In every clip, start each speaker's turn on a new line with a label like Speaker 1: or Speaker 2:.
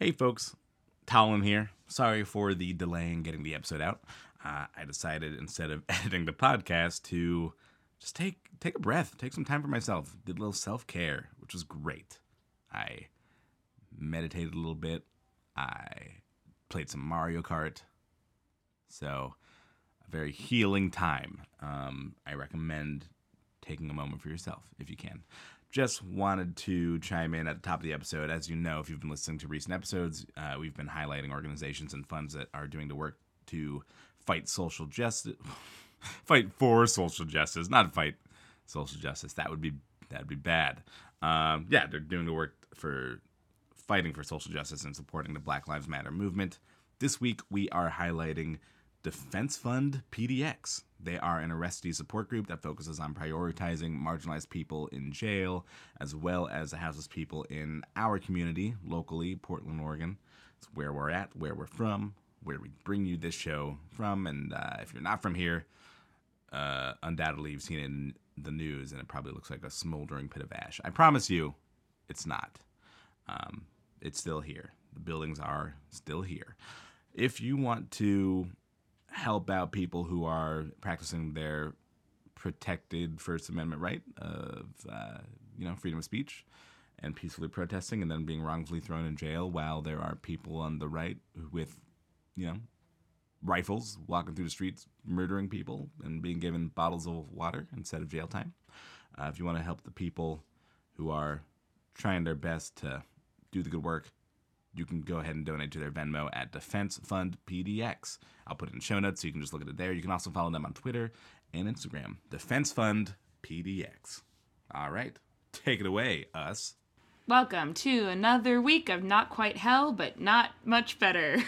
Speaker 1: Hey, folks, Talon here. Sorry for the delay in getting the episode out. Uh, I decided instead of editing the podcast to just take take a breath, take some time for myself. Did a little self care, which was great. I meditated a little bit. I played some Mario Kart. So, a very healing time. Um, I recommend taking a moment for yourself if you can. Just wanted to chime in at the top of the episode. As you know, if you've been listening to recent episodes, uh, we've been highlighting organizations and funds that are doing the work to fight social justice, fight for social justice, not fight social justice. That would be that would be bad. Um, yeah, they're doing the work for fighting for social justice and supporting the Black Lives Matter movement. This week we are highlighting Defense Fund PDX. They are an arrestee support group that focuses on prioritizing marginalized people in jail, as well as the houseless people in our community, locally, Portland, Oregon. It's where we're at, where we're from, where we bring you this show from. And uh, if you're not from here, uh, undoubtedly you've seen it in the news, and it probably looks like a smoldering pit of ash. I promise you, it's not. Um, it's still here. The buildings are still here. If you want to help out people who are practicing their protected First Amendment right of uh, you know freedom of speech and peacefully protesting, and then being wrongfully thrown in jail, while there are people on the right with you know rifles walking through the streets, murdering people, and being given bottles of water instead of jail time. Uh, if you want to help the people who are trying their best to do the good work, you can go ahead and donate to their Venmo at Defense Fund PDX. I'll put it in show notes so you can just look at it there. You can also follow them on Twitter and Instagram. Defense Fund PDX. All right, take it away, us.
Speaker 2: Welcome to another week of not quite hell, but not much better.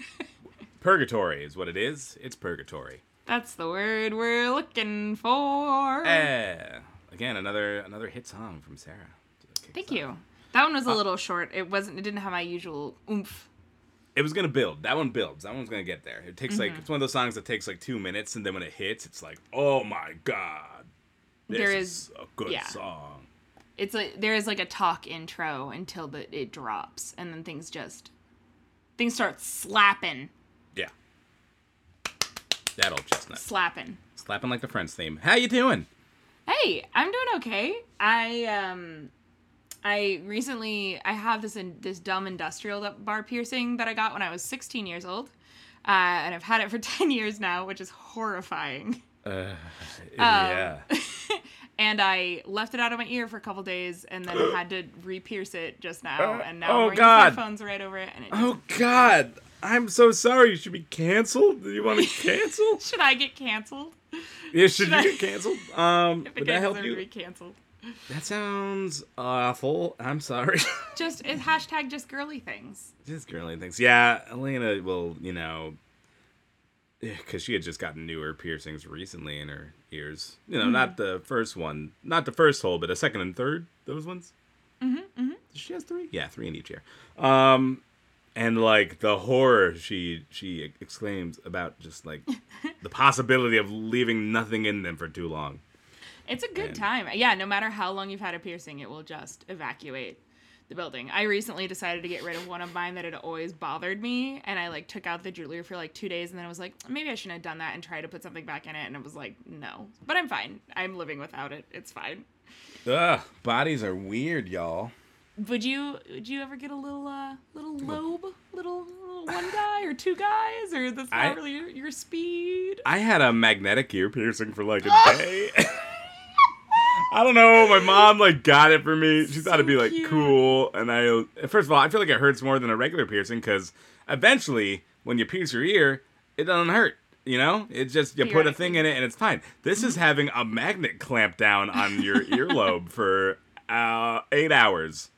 Speaker 1: Purgatory is what it is. It's purgatory.
Speaker 2: That's the word we're looking for.
Speaker 1: Eh. Again, another another hit song from Sarah.
Speaker 2: Thank you. That one was a little short. It wasn't. It didn't have my usual oomph.
Speaker 1: It was gonna build. That one builds. That one's gonna get there. It takes like it's one of those songs that takes like two minutes, and then when it hits, it's like, oh my god, this
Speaker 2: There
Speaker 1: is,
Speaker 2: is-
Speaker 1: a good
Speaker 2: yeah.
Speaker 1: song.
Speaker 2: It's like there is like a talk intro until the it drops, and then things just things start slapping,
Speaker 1: Yeah. That old chestnut.
Speaker 2: slapping.
Speaker 1: Slapping like the Friends theme. How you doing?
Speaker 2: Hey, I'm doing okay. I um I recently I have this in, this dumb industrial bar piercing that I got when I was 16 years old. Uh, and I've had it for 10 years now, which is horrifying.
Speaker 1: Uh,
Speaker 2: Um,
Speaker 1: yeah.
Speaker 2: And I left it out of my ear for a couple days, and then I had to re-pierce it just now.
Speaker 1: Oh,
Speaker 2: And now
Speaker 1: oh,
Speaker 2: I'm wearing
Speaker 1: God.
Speaker 2: headphones right over it. And it
Speaker 1: Oh God, I'm so sorry. You should be canceled. Do you want to cancel?
Speaker 2: should I get canceled?
Speaker 1: yeah, should
Speaker 2: Should
Speaker 1: you
Speaker 2: I-
Speaker 1: get canceled? Um,
Speaker 2: If it
Speaker 1: would that help you?
Speaker 2: be canceled.
Speaker 1: That sounds awful. I'm sorry.
Speaker 2: Just it's hashtag just girly things.
Speaker 1: just girly things. Yeah, Elena will, you know, because she had just gotten newer piercings recently in her ears. You know,
Speaker 2: Mm-hmm.
Speaker 1: not the first one, not the first hole, but a second and third. Those ones. Mm-hmm. mm-hmm. She has three. Yeah, three in each ear. Um, and like the horror she she exclaims about just like the possibility of leaving nothing in them for too long.
Speaker 2: It's a good
Speaker 1: And-
Speaker 2: time. Yeah, no matter how long you've had a piercing, it will just evacuate the building. I recently decided to get rid of one of mine that had always bothered me, and I like took out the jewelry for like two days, and then I was like, maybe I shouldn't have done that and try to put something back in it, and it was like, no. But I'm fine. I'm living without it. It's fine.
Speaker 1: Ugh, bodies are weird, y'all.
Speaker 2: Would you would you ever get a little uh little lobe, little, little one guy or two guys, or that's not
Speaker 1: I-
Speaker 2: really your, your speed?
Speaker 1: I had a magnetic ear piercing for like a day. I don't know. My mom like got it for me. She thought it'd be like
Speaker 2: cute.
Speaker 1: cool, and I first of all, I feel like it hurts more than a regular piercing because eventually, when you pierce your ear, it doesn't hurt. You know, it's just you put a thing in it and it's fine. This is having a magnet clamp down on your earlobe for uh, eight hours,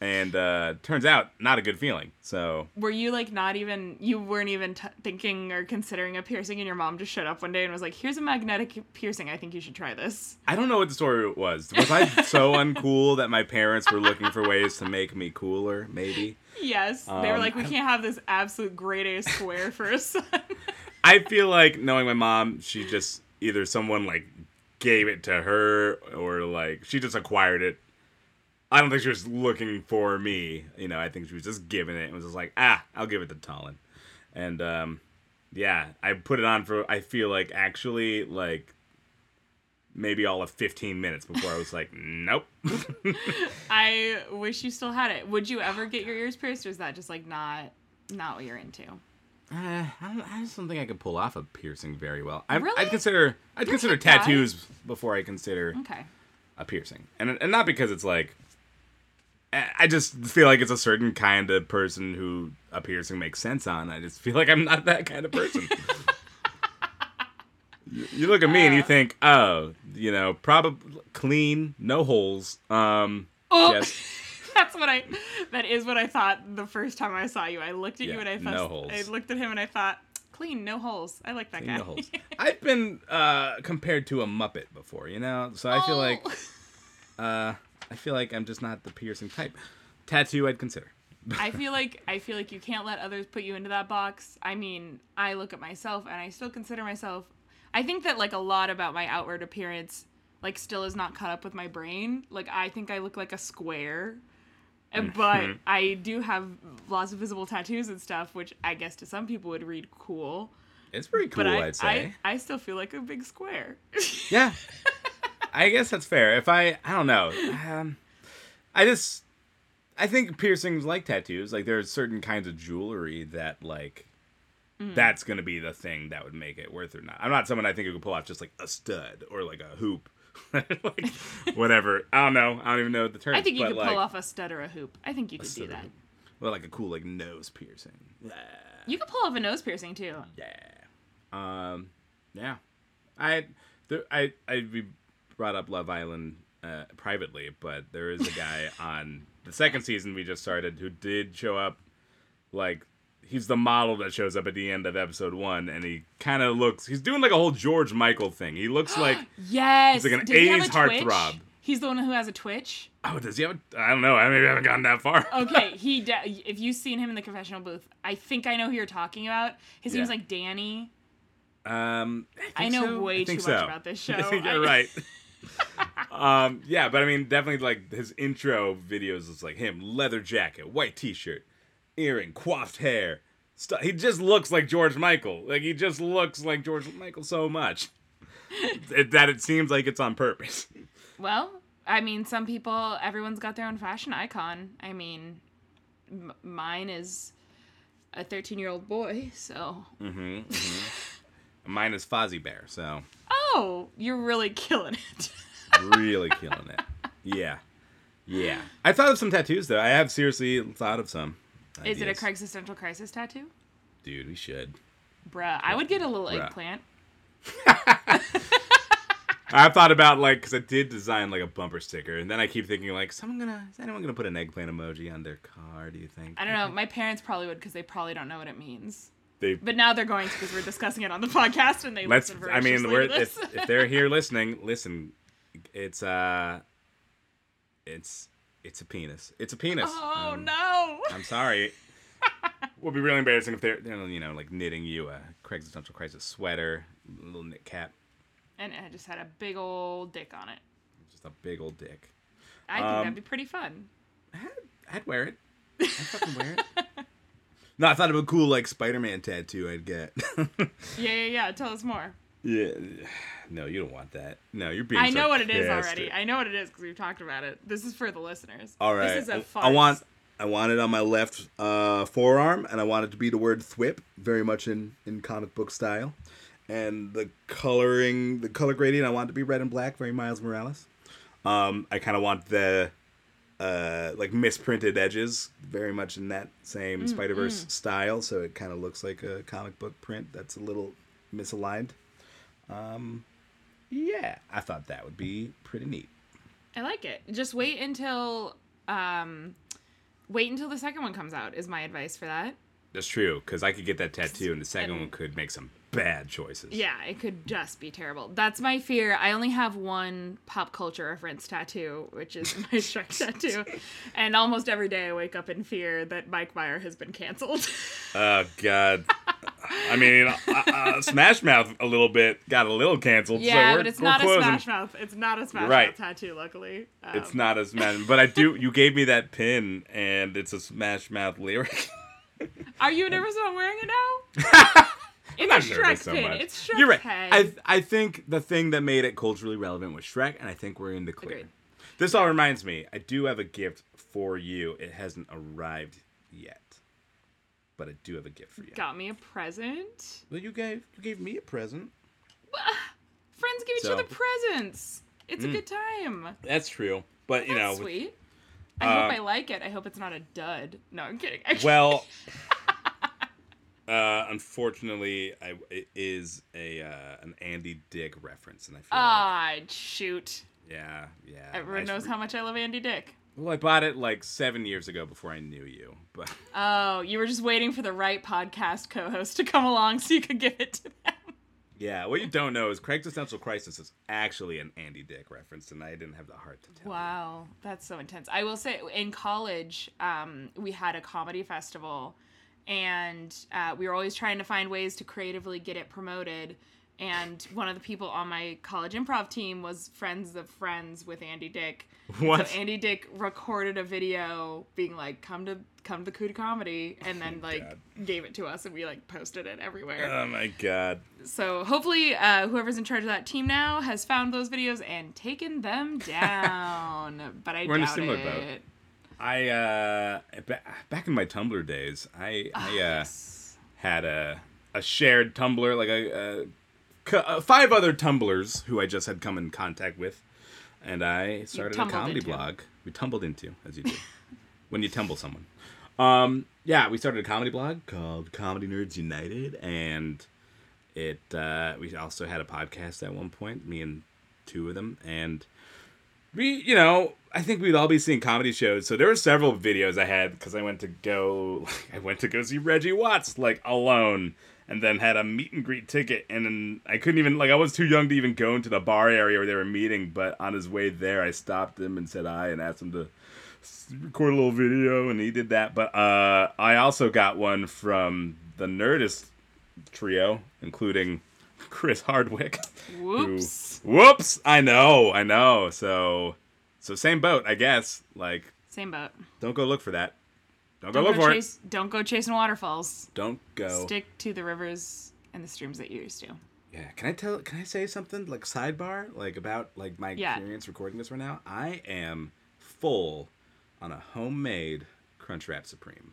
Speaker 1: and uh, turns out not a good feeling. So
Speaker 2: Were you like not even you weren't even t- thinking or considering a piercing, and your mom just showed up one day and was like, "Here's a magnetic piercing. I think you should try this."
Speaker 1: I don't know what the story was. Was I so uncool that my parents were looking for ways to make me cooler? Maybe.
Speaker 2: Yes, they were
Speaker 1: Um,
Speaker 2: like, "We can't have this absolute grade A square for a son."
Speaker 1: I feel like knowing my mom, she just either someone like gave it to her or like she just acquired it I don't think she was looking for me. You know, I think she was just giving it and was just like, ah, I'll give it to Talon. And um, yeah, I put it on for I feel like actually like maybe all of 15 minutes before I was like, nope.
Speaker 2: I wish you still had it. Would you ever get your ears pierced, or is that just like not not what you're into?
Speaker 1: Uh, I, don't, I just don't think I could pull off a piercing very well. I,
Speaker 2: Really?
Speaker 1: I'd consider I'd
Speaker 2: You're
Speaker 1: consider
Speaker 2: hip guy.
Speaker 1: tattoos before I consider
Speaker 2: Okay.
Speaker 1: a piercing, and and not because it's like. I just feel like it's a certain kind of person who a piercing makes sense on. I just feel like I'm not that kind of person. you, you look at me and
Speaker 2: Uh.
Speaker 1: you think, oh, you know, probably clean, no holes. Um,
Speaker 2: Oh.
Speaker 1: yes,
Speaker 2: That's what I. That is what I thought the first time I saw you. I looked at
Speaker 1: Yeah,
Speaker 2: you and I
Speaker 1: no
Speaker 2: thought.
Speaker 1: holes.
Speaker 2: I looked at him and I thought, clean, no holes. I like that
Speaker 1: clean,
Speaker 2: guy.
Speaker 1: no holes. I've been uh, compared to a muppet before, you know, so I feel like
Speaker 2: Oh.
Speaker 1: uh, I feel like I'm just not the piercing type. Tattoo, I'd consider.
Speaker 2: I feel like I feel like you can't let others put you into that box. I mean, I look at myself and I still consider myself. I think that like a lot about my outward appearance, like still is not caught up with my brain. Like I think I look like a square, but. I do have lots of visible tattoos and stuff, which I guess to some people would read cool.
Speaker 1: It's pretty cool,
Speaker 2: But I,
Speaker 1: I'd say.
Speaker 2: I I still feel like a big square.
Speaker 1: Yeah. I guess that's fair. If I, I don't know. Um, I just, I think piercings like tattoos. Like there's certain kinds of jewelry that like,
Speaker 2: Mm.
Speaker 1: that's gonna be the thing that would make it worth it or not. I'm not someone I think who could pull off just like a stud or like a hoop, like whatever. I don't know. I don't even know what the term.
Speaker 2: I think you
Speaker 1: but
Speaker 2: could
Speaker 1: like,
Speaker 2: pull off a stud or a hoop. I think you could do that.
Speaker 1: hoop. Well, like a cool like nose piercing. Yeah.
Speaker 2: You could pull off a nose piercing too.
Speaker 1: Yeah. Um. Yeah. I. There, I. I. We brought up Love Island uh, privately, but there is a guy on the second season we just started who did show up. Like he's the model that shows up at the end of episode one, and he kind of looks. He's doing like a whole George Michael thing. He looks like.
Speaker 2: Yes.
Speaker 1: He's like an
Speaker 2: Does
Speaker 1: 80s
Speaker 2: a
Speaker 1: heartthrob.
Speaker 2: He's the one who has a Twitch.
Speaker 1: Oh, does he have? A, I don't know. I maybe haven't gotten that far.
Speaker 2: Okay, he. De- if you've seen him in the confessional booth, I think I know who you're talking about. His name's like Danny.
Speaker 1: Um, I,
Speaker 2: I know
Speaker 1: so.
Speaker 2: way
Speaker 1: I
Speaker 2: too much
Speaker 1: so.
Speaker 2: about this show.
Speaker 1: I think you're right. um, yeah, but I mean, definitely like his intro videos is like him, leather jacket, white t-shirt, earring, coiffed hair. Stu- he just looks like George Michael. Like he just looks like George Michael so much it, that it seems like it's on purpose.
Speaker 2: Well, I mean, some people. Everyone's got their own fashion icon. I mean, m- mine is a 13 year old boy. So.
Speaker 1: Mm-hmm, Mine is Fozzie Bear, so
Speaker 2: Oh, you're really killing it.
Speaker 1: really killing it. Yeah, yeah. I thought of some tattoos though. I have seriously thought of some.
Speaker 2: Is it a
Speaker 1: ideas.
Speaker 2: existential crisis tattoo?
Speaker 1: Dude, we should.
Speaker 2: Bruh, I would get a little
Speaker 1: Bruh.
Speaker 2: eggplant.
Speaker 1: I thought about like because I did design like a bumper sticker, and then I keep thinking like, someone gonna is anyone gonna put an eggplant emoji on their car? Do you think?
Speaker 2: I don't know. My parents probably would because they probably don't know what it means.
Speaker 1: They
Speaker 2: But now they're going to because we're discussing it on the podcast and they
Speaker 1: let's. I mean, we're if, if they're here listening, listen. It's uh, it's it's a penis. It's a penis.
Speaker 2: oh
Speaker 1: Um,
Speaker 2: no!
Speaker 1: I'm sorry. Would be really embarrassing if they're, they're you know like knitting you a Craig's Essential Crisis sweater, little knit cap,
Speaker 2: And it just had a big old dick on it.
Speaker 1: just a big old dick.
Speaker 2: I think
Speaker 1: Um,
Speaker 2: that'd be pretty fun.
Speaker 1: I'd, I'd wear it. I'd fucking wear it. No, I thought of a cool like Spider-Man tattoo I'd get.
Speaker 2: Yeah, yeah, yeah. Tell us more.
Speaker 1: yeah. No, you don't want that. No, you're being.
Speaker 2: I know what it is already. I know what it is because we've talked about it. This is for the listeners.
Speaker 1: All right.
Speaker 2: This is a farce.
Speaker 1: I want. I want it on my left uh, forearm, and I want it to be the word "thwip," very much in in comic book style. And the coloring, the color gradient, I want it to be red and black, very Miles Morales. Um, I kind of want the uh, like misprinted edges, very much in that same
Speaker 2: Mm,
Speaker 1: Spider Verse style, so it kind of looks like a comic book print that's a little misaligned. Um, yeah, I thought that would be pretty neat.
Speaker 2: I like it. Just wait until um wait until the second one comes out is my advice for that.
Speaker 1: That's true, because I could get that tattoo, and the second
Speaker 2: And-
Speaker 1: one could make some bad choices.
Speaker 2: Yeah, it could just be terrible. That's my fear. I only have one pop culture reference tattoo, which is my Shrek tattoo. And almost every day I wake up in fear that Mike Meyer has been canceled.
Speaker 1: Oh God. I mean, uh, uh, Smash Mouth a little bit got a little canceled. so
Speaker 2: Yeah,
Speaker 1: we're,
Speaker 2: but it's not
Speaker 1: closing.
Speaker 2: a Smash Mouth. It's not a Smash
Speaker 1: right.
Speaker 2: Mouth tattoo. Luckily, um,
Speaker 1: It's not a Smash, but I do. You gave me that pin, and it's a Smash Mouth lyric.
Speaker 2: Are you nervous about wearing it now? It's
Speaker 1: not
Speaker 2: a
Speaker 1: nervous
Speaker 2: Shrek
Speaker 1: so much.
Speaker 2: It's Shrek's
Speaker 1: You're right.
Speaker 2: head.
Speaker 1: I I think the thing that made it culturally relevant was Shrek, and I think we're in the clear.
Speaker 2: Agreed.
Speaker 1: This all reminds me. I do have a gift for you. It hasn't arrived yet, but I do have a gift for you.
Speaker 2: Got me a present.
Speaker 1: Well, you gave you gave me a present.
Speaker 2: Friends give each
Speaker 1: So-
Speaker 2: other presents. It's a good time.
Speaker 1: That's true, but you know,
Speaker 2: That's
Speaker 1: with-
Speaker 2: sweet. I
Speaker 1: Uh,
Speaker 2: hope I like it. I hope it's not a dud. No, I'm kidding.
Speaker 1: Well, uh, unfortunately, I, it is a uh, an Andy Dick reference, and I feel
Speaker 2: ah, shoot.
Speaker 1: yeah, yeah.
Speaker 2: Everyone knows
Speaker 1: should-
Speaker 2: how much I love Andy Dick.
Speaker 1: Well, I bought it like seven years ago before I knew you, but
Speaker 2: Oh, you were just waiting for the right podcast co-host to come along so you could give it to them.
Speaker 1: yeah. What you don't know is Craig's Essential Crisis is actually an Andy Dick reference, and I didn't have the heart to tell.
Speaker 2: Wow, that's so intense. I will say, in college, um, we had a comedy festival, and uh, we were always trying to find ways to creatively get it promoted. And one of the people on my college improv team was friends of friends with Andy Dick.
Speaker 1: What?
Speaker 2: So Andy Dick recorded a video being like, "Come to come to the Coup de Comedy," and then like
Speaker 1: God.
Speaker 2: gave it to us, and we like posted it everywhere.
Speaker 1: Oh my god.
Speaker 2: So hopefully, uh, whoever's in charge of that team now has found those videos and taken them down. but I
Speaker 1: We're in a similar
Speaker 2: it.
Speaker 1: boat. I uh ba- back in my Tumblr days, I I uh,
Speaker 2: Yes.
Speaker 1: had a a shared Tumblr, like a, uh, five other Tumblers who I just had come in contact with, and I started a comedy
Speaker 2: into.
Speaker 1: blog. We tumbled into, as you do, when you tumble someone. Um, yeah, we started a comedy blog called Comedy Nerds United, and it uh, we also had a podcast at one point, me and two of them, and we, you know, I think we'd all be seeing comedy shows. So there were several videos I had because I went to go, like, I went to go see Reggie Watts like alone, and then had a meet and greet ticket, and then I couldn't even like I was too young to even go into the bar area where they were meeting. But on his way there, I stopped him and said hi and asked him to record a little video, and he did that. But uh, I also got one from the Nerdist trio, including Chris Hardwick. who-
Speaker 2: Whoops.
Speaker 1: whoops! I know, I know. So, so same boat, I guess. Like,
Speaker 2: Same boat.
Speaker 1: don't go look for that. Don't go
Speaker 2: Don't
Speaker 1: look
Speaker 2: go
Speaker 1: for
Speaker 2: chase. Don't go chasing waterfalls.
Speaker 1: Don't go.
Speaker 2: Stick to the rivers and the streams that you used to.
Speaker 1: Yeah. Can I tell? Can I say something like sidebar, like about like my
Speaker 2: Yeah.
Speaker 1: experience recording this right now? I am full on a homemade Crunchwrap Supreme.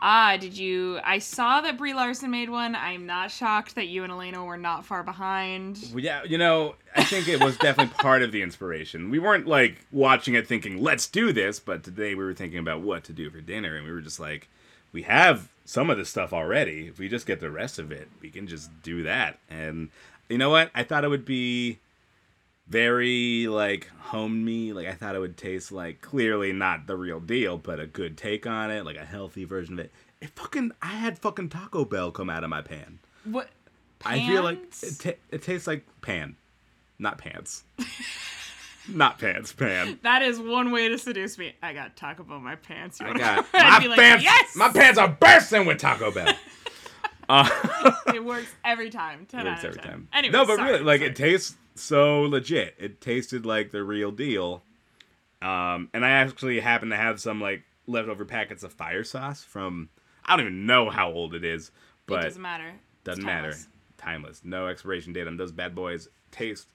Speaker 2: Ah, did you? I saw that Brie Larson made one. I'm not shocked that you and Elena were not far behind.
Speaker 1: Yeah, you know, I think it was definitely part of the inspiration. We weren't like watching it thinking, let's do this, but today we were thinking about what to do for dinner, and we were just like, we have some of this stuff already. If we just get the rest of it, we can just do that. And you know what? I thought it would be very like homey. Like I thought it would taste like clearly not the real deal, but a good take on it, like a healthy version of it. It fucking I had fucking Taco Bell come out of my pan.
Speaker 2: What?
Speaker 1: I feel like it, ta- it tastes like pan, not pants. not pants, pan.
Speaker 2: That is one way to seduce me. I got Taco Bell in my pants. You
Speaker 1: I got my
Speaker 2: like,
Speaker 1: pants.
Speaker 2: Yes,
Speaker 1: My pants are bursting with Taco Bell. Uh,
Speaker 2: it works every time. Ten
Speaker 1: works
Speaker 2: out of
Speaker 1: every
Speaker 2: 10.
Speaker 1: time.
Speaker 2: Anyway,
Speaker 1: no, but
Speaker 2: sorry,
Speaker 1: really, like
Speaker 2: sorry.
Speaker 1: it tastes so legit. It tasted like the real deal. Um, and I actually happen to have some like leftover packets of fire sauce from I don't even know how old it is, but it
Speaker 2: doesn't matter. It's
Speaker 1: Doesn't matter.
Speaker 2: timeless.
Speaker 1: Timeless. No expiration date on those bad boys. Taste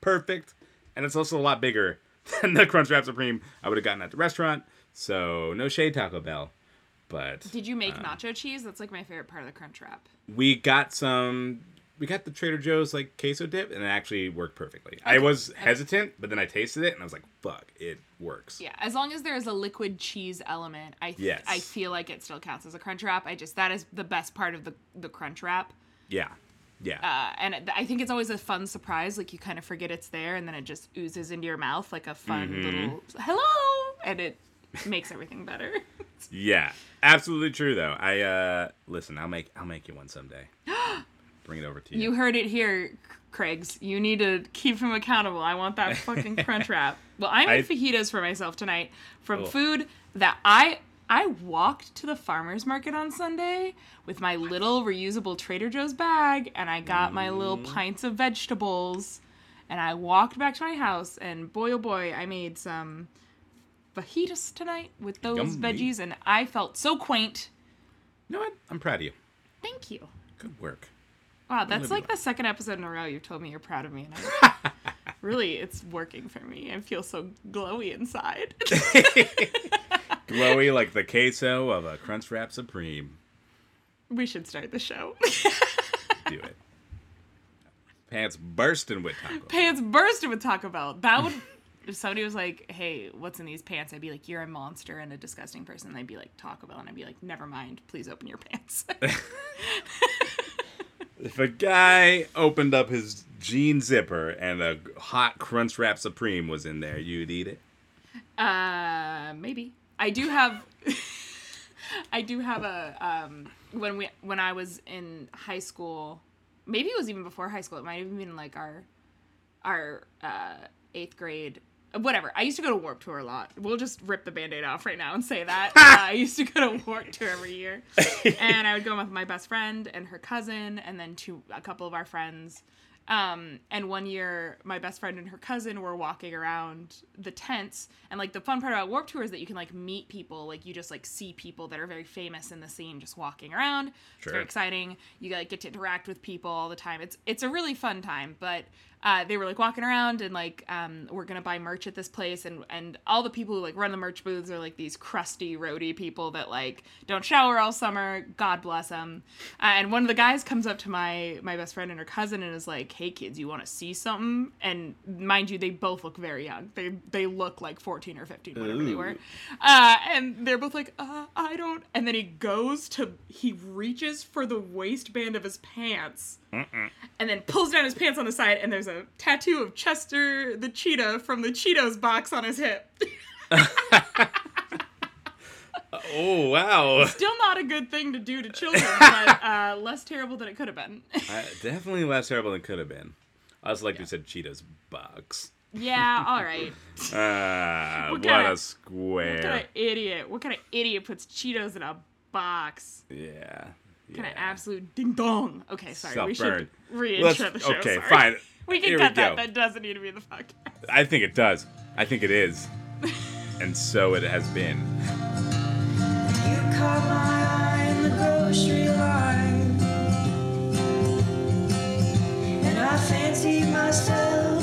Speaker 1: perfect. And it's also a lot bigger than the Crunchwrap Supreme I would have gotten at the restaurant. So no shade Taco Bell. But
Speaker 2: Did you make
Speaker 1: Uh.
Speaker 2: nacho cheese? That's like my favorite part of the Crunch Wrap.
Speaker 1: we got some we got the Trader Joe's like queso dip and it actually worked perfectly. I was hesitant, but then I tasted it and I was like, fuck, it works.
Speaker 2: Yeah, as long as there is a liquid cheese element, I th-
Speaker 1: Yes.
Speaker 2: I feel like it still counts as a Crunch Wrap. I just that is the best part of the the Crunch Wrap.
Speaker 1: Yeah. Yeah.
Speaker 2: Uh, and it, I think it's always a fun surprise. Like you kind of forget it's there, and then it just oozes into your mouth like a fun
Speaker 1: Mm-hmm.
Speaker 2: little hello, and it makes everything better.
Speaker 1: Yeah, absolutely true though. I uh listen, I'll make I'll make you one someday. Bring it over to you.
Speaker 2: you heard it here, Craigs. You need to keep him accountable. I want that fucking Crunch Wrap. Well, I made
Speaker 1: I-
Speaker 2: fajitas for myself tonight from
Speaker 1: Oh.
Speaker 2: food that I I walked to the farmer's market on Sunday with my little reusable Trader Joe's bag and I got my little mm. pints of vegetables and I walked back to my house and boy oh boy, I made some fajitas tonight with those
Speaker 1: Yummy.
Speaker 2: veggies and I felt so quaint.
Speaker 1: You know what? I'm proud of you.
Speaker 2: Thank you.
Speaker 1: Good work.
Speaker 2: Wow, that's like the second episode in a row you've told me you're proud of me and I really it's working for me. I feel so glowy inside.
Speaker 1: Glowy like the queso of a Crunchwrap Supreme.
Speaker 2: we should start the show.
Speaker 1: Do it. Pants bursting with taco. Bell.
Speaker 2: Pants bursting with Taco Bell. That would if somebody was like, "Hey, what's in these pants?" I'd be like, "You're a monster and a disgusting person." They'd be like, "Taco Bell," and I'd be like, "Never mind. Please open your pants."
Speaker 1: If a guy opened up his jean zipper and a hot Crunchwrap Supreme was in there, you'd eat it.
Speaker 2: uh, maybe. I do have. I do have a um when we when I was in high school, maybe it was even before high school. It might have been like our our uh, eighth grade. Whatever. I used to go to Warp Tour a lot. We'll just rip the band-aid off right now and say that. uh, I used to go to Warp Tour every year, and I would go with my best friend and her cousin, and then two a couple of our friends. Um, and one year, my best friend and her cousin were walking around the tents, and like the fun part about Warp Tour is that you can like meet people, like you just like see people that are very famous in the scene just walking around. It's very exciting. You like get to interact with people all the time. It's it's a really fun time. But uh, they were like walking around and like um, we're gonna buy merch at this place, and and all the people who like run the merch booths are like these crusty roadie people that like don't shower all summer. God bless them. Uh, and one of the guys comes up to my my best friend and her cousin and is like, "Hey kids, you want to see something?" And mind you, they both look very young. They they look like fourteen or fifteen, whatever they were. Uh, and they're both like, uh, I don't. And then he goes to, he reaches for the waistband of his pants and then pulls down his pants on the side, and there's a tattoo of Chester the cheetah from the Cheetos box on his hip.
Speaker 1: Oh, wow.
Speaker 2: Still not a good thing to do to children, but uh, less terrible than it could have been.
Speaker 1: Uh, definitely less terrible than it could have been. I was like you said, Cheetos box.
Speaker 2: yeah, all right.
Speaker 1: Ah, what,
Speaker 2: What kinda-
Speaker 1: a
Speaker 2: What
Speaker 1: square.
Speaker 2: kind of idiot? What kind of idiot puts Cheetos in a box?
Speaker 1: yeah.
Speaker 2: Kind of
Speaker 1: yeah.
Speaker 2: absolute ding dong. Okay, sorry. We
Speaker 1: Self-burn.
Speaker 2: should re-intro
Speaker 1: Let's-
Speaker 2: the show.
Speaker 1: okay,
Speaker 2: sorry.
Speaker 1: fine.
Speaker 2: We can
Speaker 1: Here
Speaker 2: cut
Speaker 1: we
Speaker 2: that.
Speaker 1: go.
Speaker 2: That doesn't need to be in the podcast.
Speaker 1: I think it does. I think it is. and so it has been.
Speaker 3: You caught my eye in the grocery line, and I fancied myself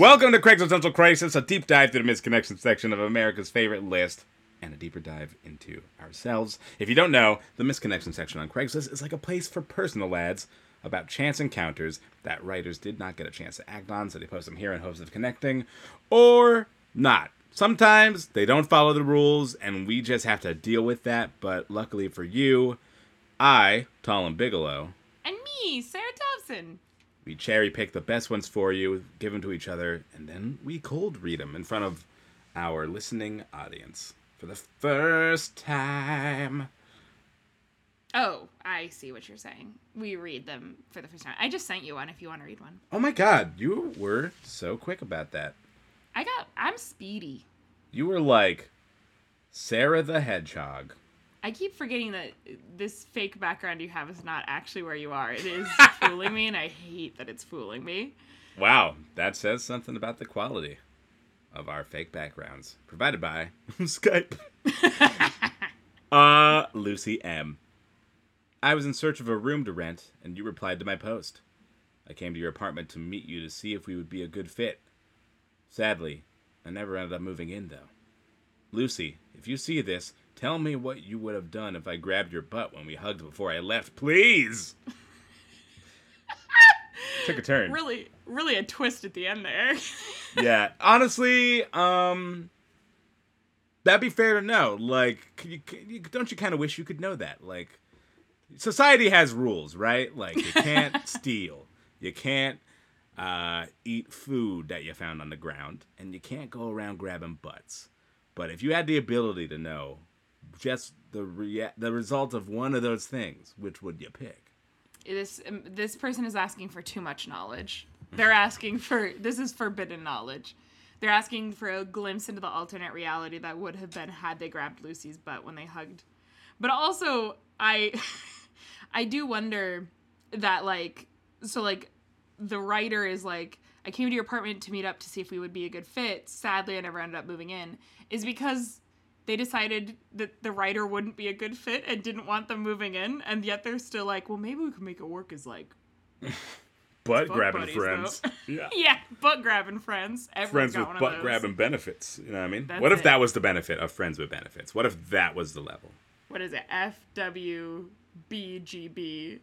Speaker 1: Welcome to Craig's Essential Crisis, a deep dive through the misconnection section of America's favorite list, and a deeper dive into ourselves. If you don't know, the misconnection section on Craigslist is like a place for personal ads about chance encounters that writers did not get a chance to act on, so they post them here in hopes of connecting, or not. Sometimes they don't follow the rules, and we just have to deal with that, but luckily for you, I, Talon Bigelow,
Speaker 2: And me, Sarah Dobson.
Speaker 1: We cherry pick the best ones for you, give them to each other, and then we cold read them in front of our listening audience for the first time.
Speaker 2: Oh, I see what you're saying. We read them for the first time. I just sent you one if you want to read one.
Speaker 1: Oh my god, you were so quick about that.
Speaker 2: I got. I'm speedy.
Speaker 1: You were like Sarah the Hedgehog.
Speaker 2: I keep forgetting that this fake background you have is not actually where you are. It is fooling me, and I hate that it's fooling me.
Speaker 1: Wow, that says something about the quality of our fake backgrounds. Provided by Skype. uh, Lucy M. I was in search of a room to rent, and you replied to my post. I came to your apartment to meet you to see if we would be a good fit. Sadly, I never ended up moving in, though. Lucy, if you see this, Tell me what you would have done if I grabbed your butt when we hugged before I left, please. Took a turn.
Speaker 2: Really, really a twist at the end there.
Speaker 1: yeah, honestly, um, that'd be fair to know. Like, you, you, don't you kind of wish you could know that? Like, society has rules, right? Like, you can't steal, you can't uh, eat food that you found on the ground, and you can't go around grabbing butts. But if you had the ability to know just the rea- the result of one of those things, which would you pick?
Speaker 2: this um, this person is asking for too much knowledge. They're asking for this is forbidden knowledge. They're asking for a glimpse into the alternate reality that would have been had they grabbed Lucy's butt when they hugged. But also, I I do wonder that like so like the writer is like I came to your apartment to meet up to see if we would be a good fit. Sadly, I never ended up moving in. Is because they decided that the writer wouldn't be a good fit and didn't want them moving in, and yet they're still like, well, maybe we can make it work as like,
Speaker 1: Butt grabbing friends. yeah.
Speaker 2: yeah, butt grabbing friends. Everyone's
Speaker 1: friends with butt grabbing benefits. You know what I mean?
Speaker 2: That's
Speaker 1: what if
Speaker 2: it.
Speaker 1: that was the benefit of friends with benefits? What if that was the level?
Speaker 2: What is it? F W B G B.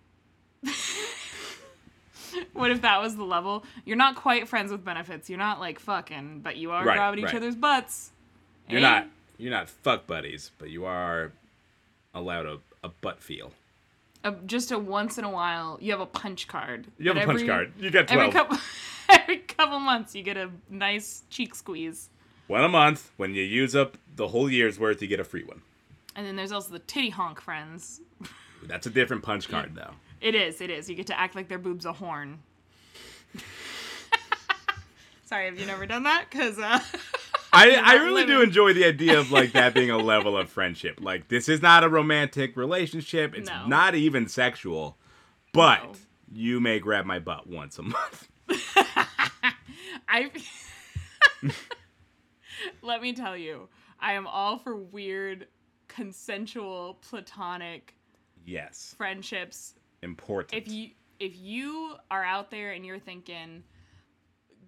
Speaker 2: What if that was the level? You're not quite friends with benefits. You're not like fucking, but you are
Speaker 1: Right,
Speaker 2: grabbing each other's butts.
Speaker 1: You're not you're not fuck buddies, but you are allowed a, a butt feel.
Speaker 2: a, just a once in a while you have a punch card.
Speaker 1: You have a punch
Speaker 2: every-
Speaker 1: card. You get
Speaker 2: Every
Speaker 1: twelve.
Speaker 2: couple every couple months you get a nice cheek squeeze.
Speaker 1: One a month. When you use up the whole year's worth, you get a free one.
Speaker 2: And then there's also the titty honk friends.
Speaker 1: That's a different punch card though.
Speaker 2: It is, it is. You get to act like their boob's a horn. Sorry, have you never done that? Because uh,
Speaker 1: I, I really do enjoy the idea of like that being a level of friendship. Like this is not a romantic relationship. It's
Speaker 2: No.
Speaker 1: not even sexual. But
Speaker 2: No.
Speaker 1: you may grab my butt once a month.
Speaker 2: I. Let me tell you, I am all for weird, consensual, platonic
Speaker 1: Yes.
Speaker 2: friendships
Speaker 1: Important.
Speaker 2: if you if you are out there and you're thinking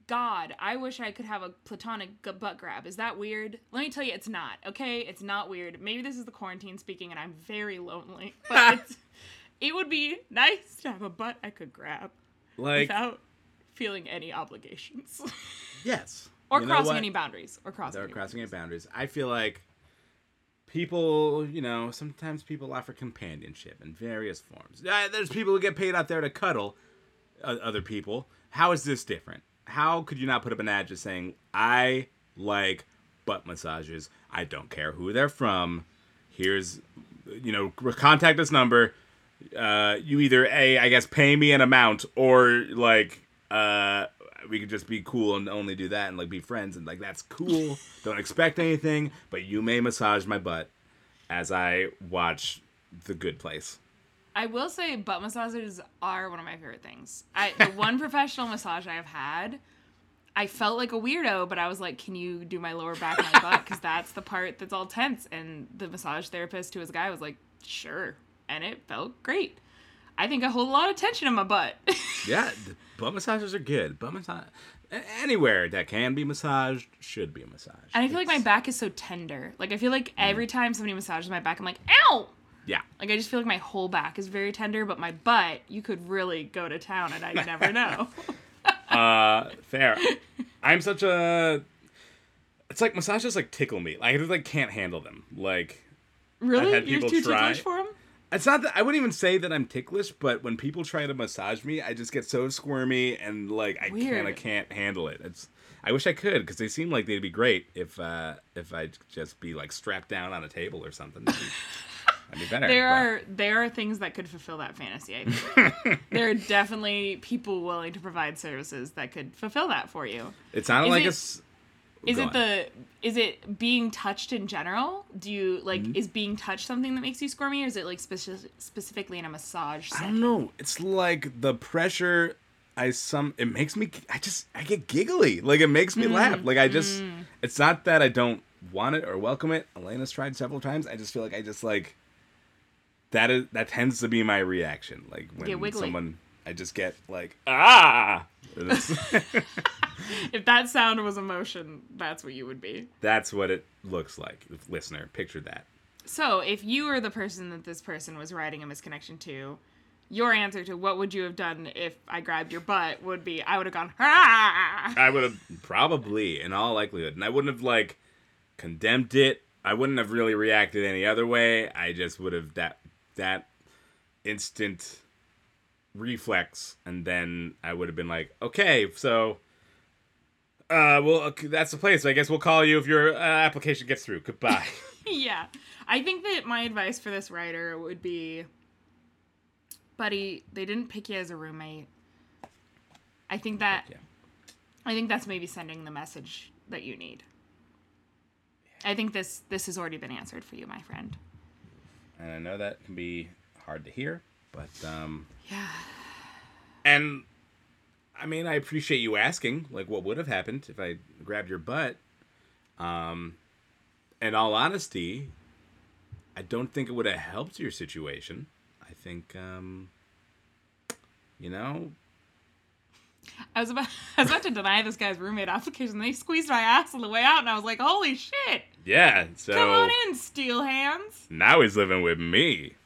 Speaker 2: god i wish i could have a platonic g- butt grab is that weird let me tell you it's not okay it's not weird maybe this is the quarantine speaking and i'm very lonely but it would be nice to have a butt i could grab
Speaker 1: like
Speaker 2: without feeling any obligations
Speaker 1: yes.
Speaker 2: or
Speaker 1: You
Speaker 2: crossing any boundaries or crossing any
Speaker 1: crossing any
Speaker 2: boundaries.
Speaker 1: boundaries. I feel like people, you know, sometimes people offer companionship in various forms. There's people who get paid out there to cuddle uh, other people. How is this different? How could you not put up an ad just saying, I like butt massages. I don't care who they're from. Here's, you know, contact this number. Uh, you either a, I guess, pay me an amount, or like, uh, we could just be cool and only do that and like be friends and like that's cool. Don't expect anything, but you may massage my butt as I watch The Good Place.
Speaker 2: I will say butt massages are one of my favorite things. I the one professional massage I have had, I felt like a weirdo, but I was like, "Can you do my lower back and my butt? Because that's the part that's all tense." And the massage therapist, who was a guy, was like, "Sure," and it felt great. I think I hold a lot of tension in my butt.
Speaker 1: Yeah, the butt massages are good. Butt massage anywhere that can be massaged should be massaged.
Speaker 2: and I feel like my back is so tender. Like I feel like mm. every time somebody massages my back, I'm like, "Ow!"
Speaker 1: Yeah.
Speaker 2: Like I just feel like my whole back is very tender, but my butt, you could really go to town, and I'd never know.
Speaker 1: Uh, fair. I'm such a. It's like massages like tickle me. Like, I just like can't handle them. Like
Speaker 2: really, you're too
Speaker 1: try.
Speaker 2: ticklish for them?
Speaker 1: it's not that I wouldn't even say that I'm ticklish, but when people try to massage me, I just get so squirmy and like I
Speaker 2: Weird.
Speaker 1: kind of can't handle it. It's I wish I could because they seem like they'd be great if uh if I'd just be like strapped down on a table or something. That'd be, better.
Speaker 2: There are there are things that could fulfill that fantasy. I think. there are definitely people willing to provide services that could fulfill that for you.
Speaker 1: It sounded
Speaker 2: Is
Speaker 1: like
Speaker 2: it-
Speaker 1: a. s-
Speaker 2: Is it
Speaker 1: on.
Speaker 2: the is it being touched in general? Do you like
Speaker 1: Mm-hmm.
Speaker 2: is being touched something that makes you squirmy, or is it like speci- specifically in a massage?
Speaker 1: I don't know. It's like the pressure. I some it makes me. I just I get giggly. Like it makes me laugh. Like I just. It's not that I don't want it or welcome it. Elena's tried several times. I just feel like I just like. That is that tends to be my reaction. Like when someone, I just get like ah.
Speaker 2: If that sound was emotion, that's what you would be.
Speaker 1: that's what it looks like. Listener, picture that.
Speaker 2: So, if you were the person that this person was writing a misconnection to, your answer to what would you have done if I grabbed your butt would be I would have gone, ah!
Speaker 1: I would have probably, in all likelihood, and I wouldn't have like condemned it. I wouldn't have really reacted any other way. I just would have that that instant reflex, and then I would have been like, okay, so. Uh, well, okay, that's the place. I guess we'll call you if your uh, application gets through. Goodbye.
Speaker 2: yeah. I think that my advice for this writer would be buddy, they didn't pick you as a roommate. I think that
Speaker 1: Yeah.
Speaker 2: I think that's maybe sending the message that you need. I think this this has already been answered for you, my friend.
Speaker 1: And I know that can be hard to hear, but um,
Speaker 2: Yeah.
Speaker 1: and I mean, I appreciate you asking, like, what would have happened if I grabbed your butt. Um, in all honesty, I don't think it would have helped your situation. I think, um, you know,
Speaker 2: I was about I was about to deny this guy's roommate application. They squeezed my ass on the way out, and I was like, "Holy shit!
Speaker 1: yeah. So
Speaker 2: Come on in, steel hands."
Speaker 1: now he's living with me.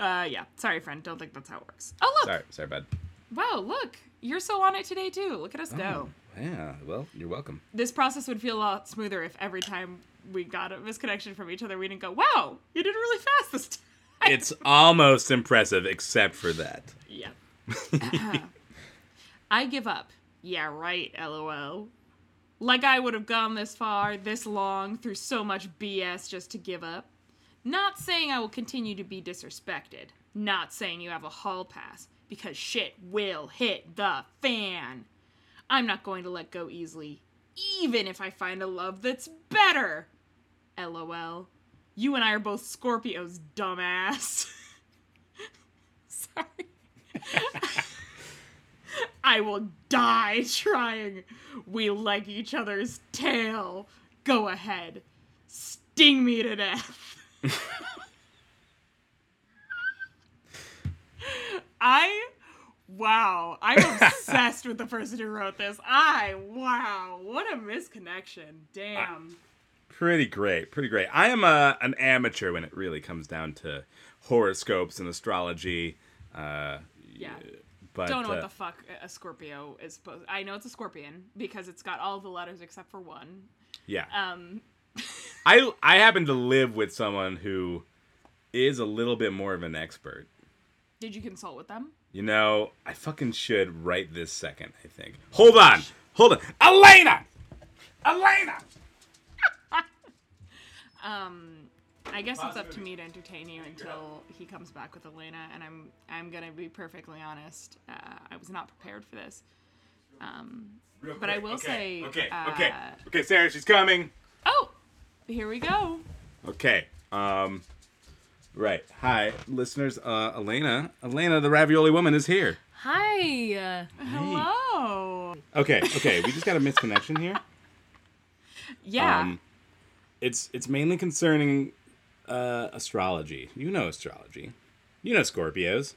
Speaker 2: Uh, yeah. Sorry, friend. Don't think that's how it works. Oh look!
Speaker 1: Sorry, sorry, bud.
Speaker 2: Wow, look! You're so on it today too. Look at us go.
Speaker 1: Oh, yeah. Well, you're welcome.
Speaker 2: This process would feel a lot smoother if every time we got a misconnection from each other, we didn't go, "Wow, you did really fast this time."
Speaker 1: It's almost impressive, except for that.
Speaker 2: Yeah. Uh-huh. I give up. Yeah, right, lol. Like I would have gone this far, this long, through so much BS just to give up. Not saying I will continue to be disrespected. Not saying you have a hall pass, because shit will hit the fan. I'm not going to let go easily, even if I find a love that's better. LOL. You and I are both Scorpios, dumbass. Sorry. I will die trying. We like each other's tail. Go ahead. Sting me to death. I wow, I'm obsessed with the person who wrote this. I wow, what a misconnection. Damn.
Speaker 1: Pretty great, pretty great. I am a, an amateur when it really comes down to horoscopes and astrology. Uh,
Speaker 2: yeah.
Speaker 1: but
Speaker 2: Don't know
Speaker 1: uh,
Speaker 2: what the fuck a Scorpio is supposed. I know it's a scorpion because it's got all the letters except for one.
Speaker 1: yeah,
Speaker 2: Um,
Speaker 1: I I happen to live with someone who is a little bit more of an expert.
Speaker 2: did you consult with them?
Speaker 1: You know, I fucking should right this second. I think. Hold on, hold on, Elena, Elena.
Speaker 2: Um, I guess it's up to me to entertain you until he comes back with Elena, and I'm I'm gonna be perfectly honest. Uh, I was not prepared for this. Um, but I will say,
Speaker 1: okay,
Speaker 2: uh,
Speaker 1: okay, okay, Sarah, she's coming.
Speaker 2: oh, here we go.
Speaker 1: Okay. Um. Right. Hi, listeners. Uh, Elena. Elena, the ravioli woman, is here.
Speaker 4: Hi. Uh,
Speaker 2: Hello.
Speaker 1: Okay. Okay. we just got a misconnection here.
Speaker 2: Yeah.
Speaker 1: Um, it's it's mainly concerning uh, astrology. You know astrology. You know Scorpios.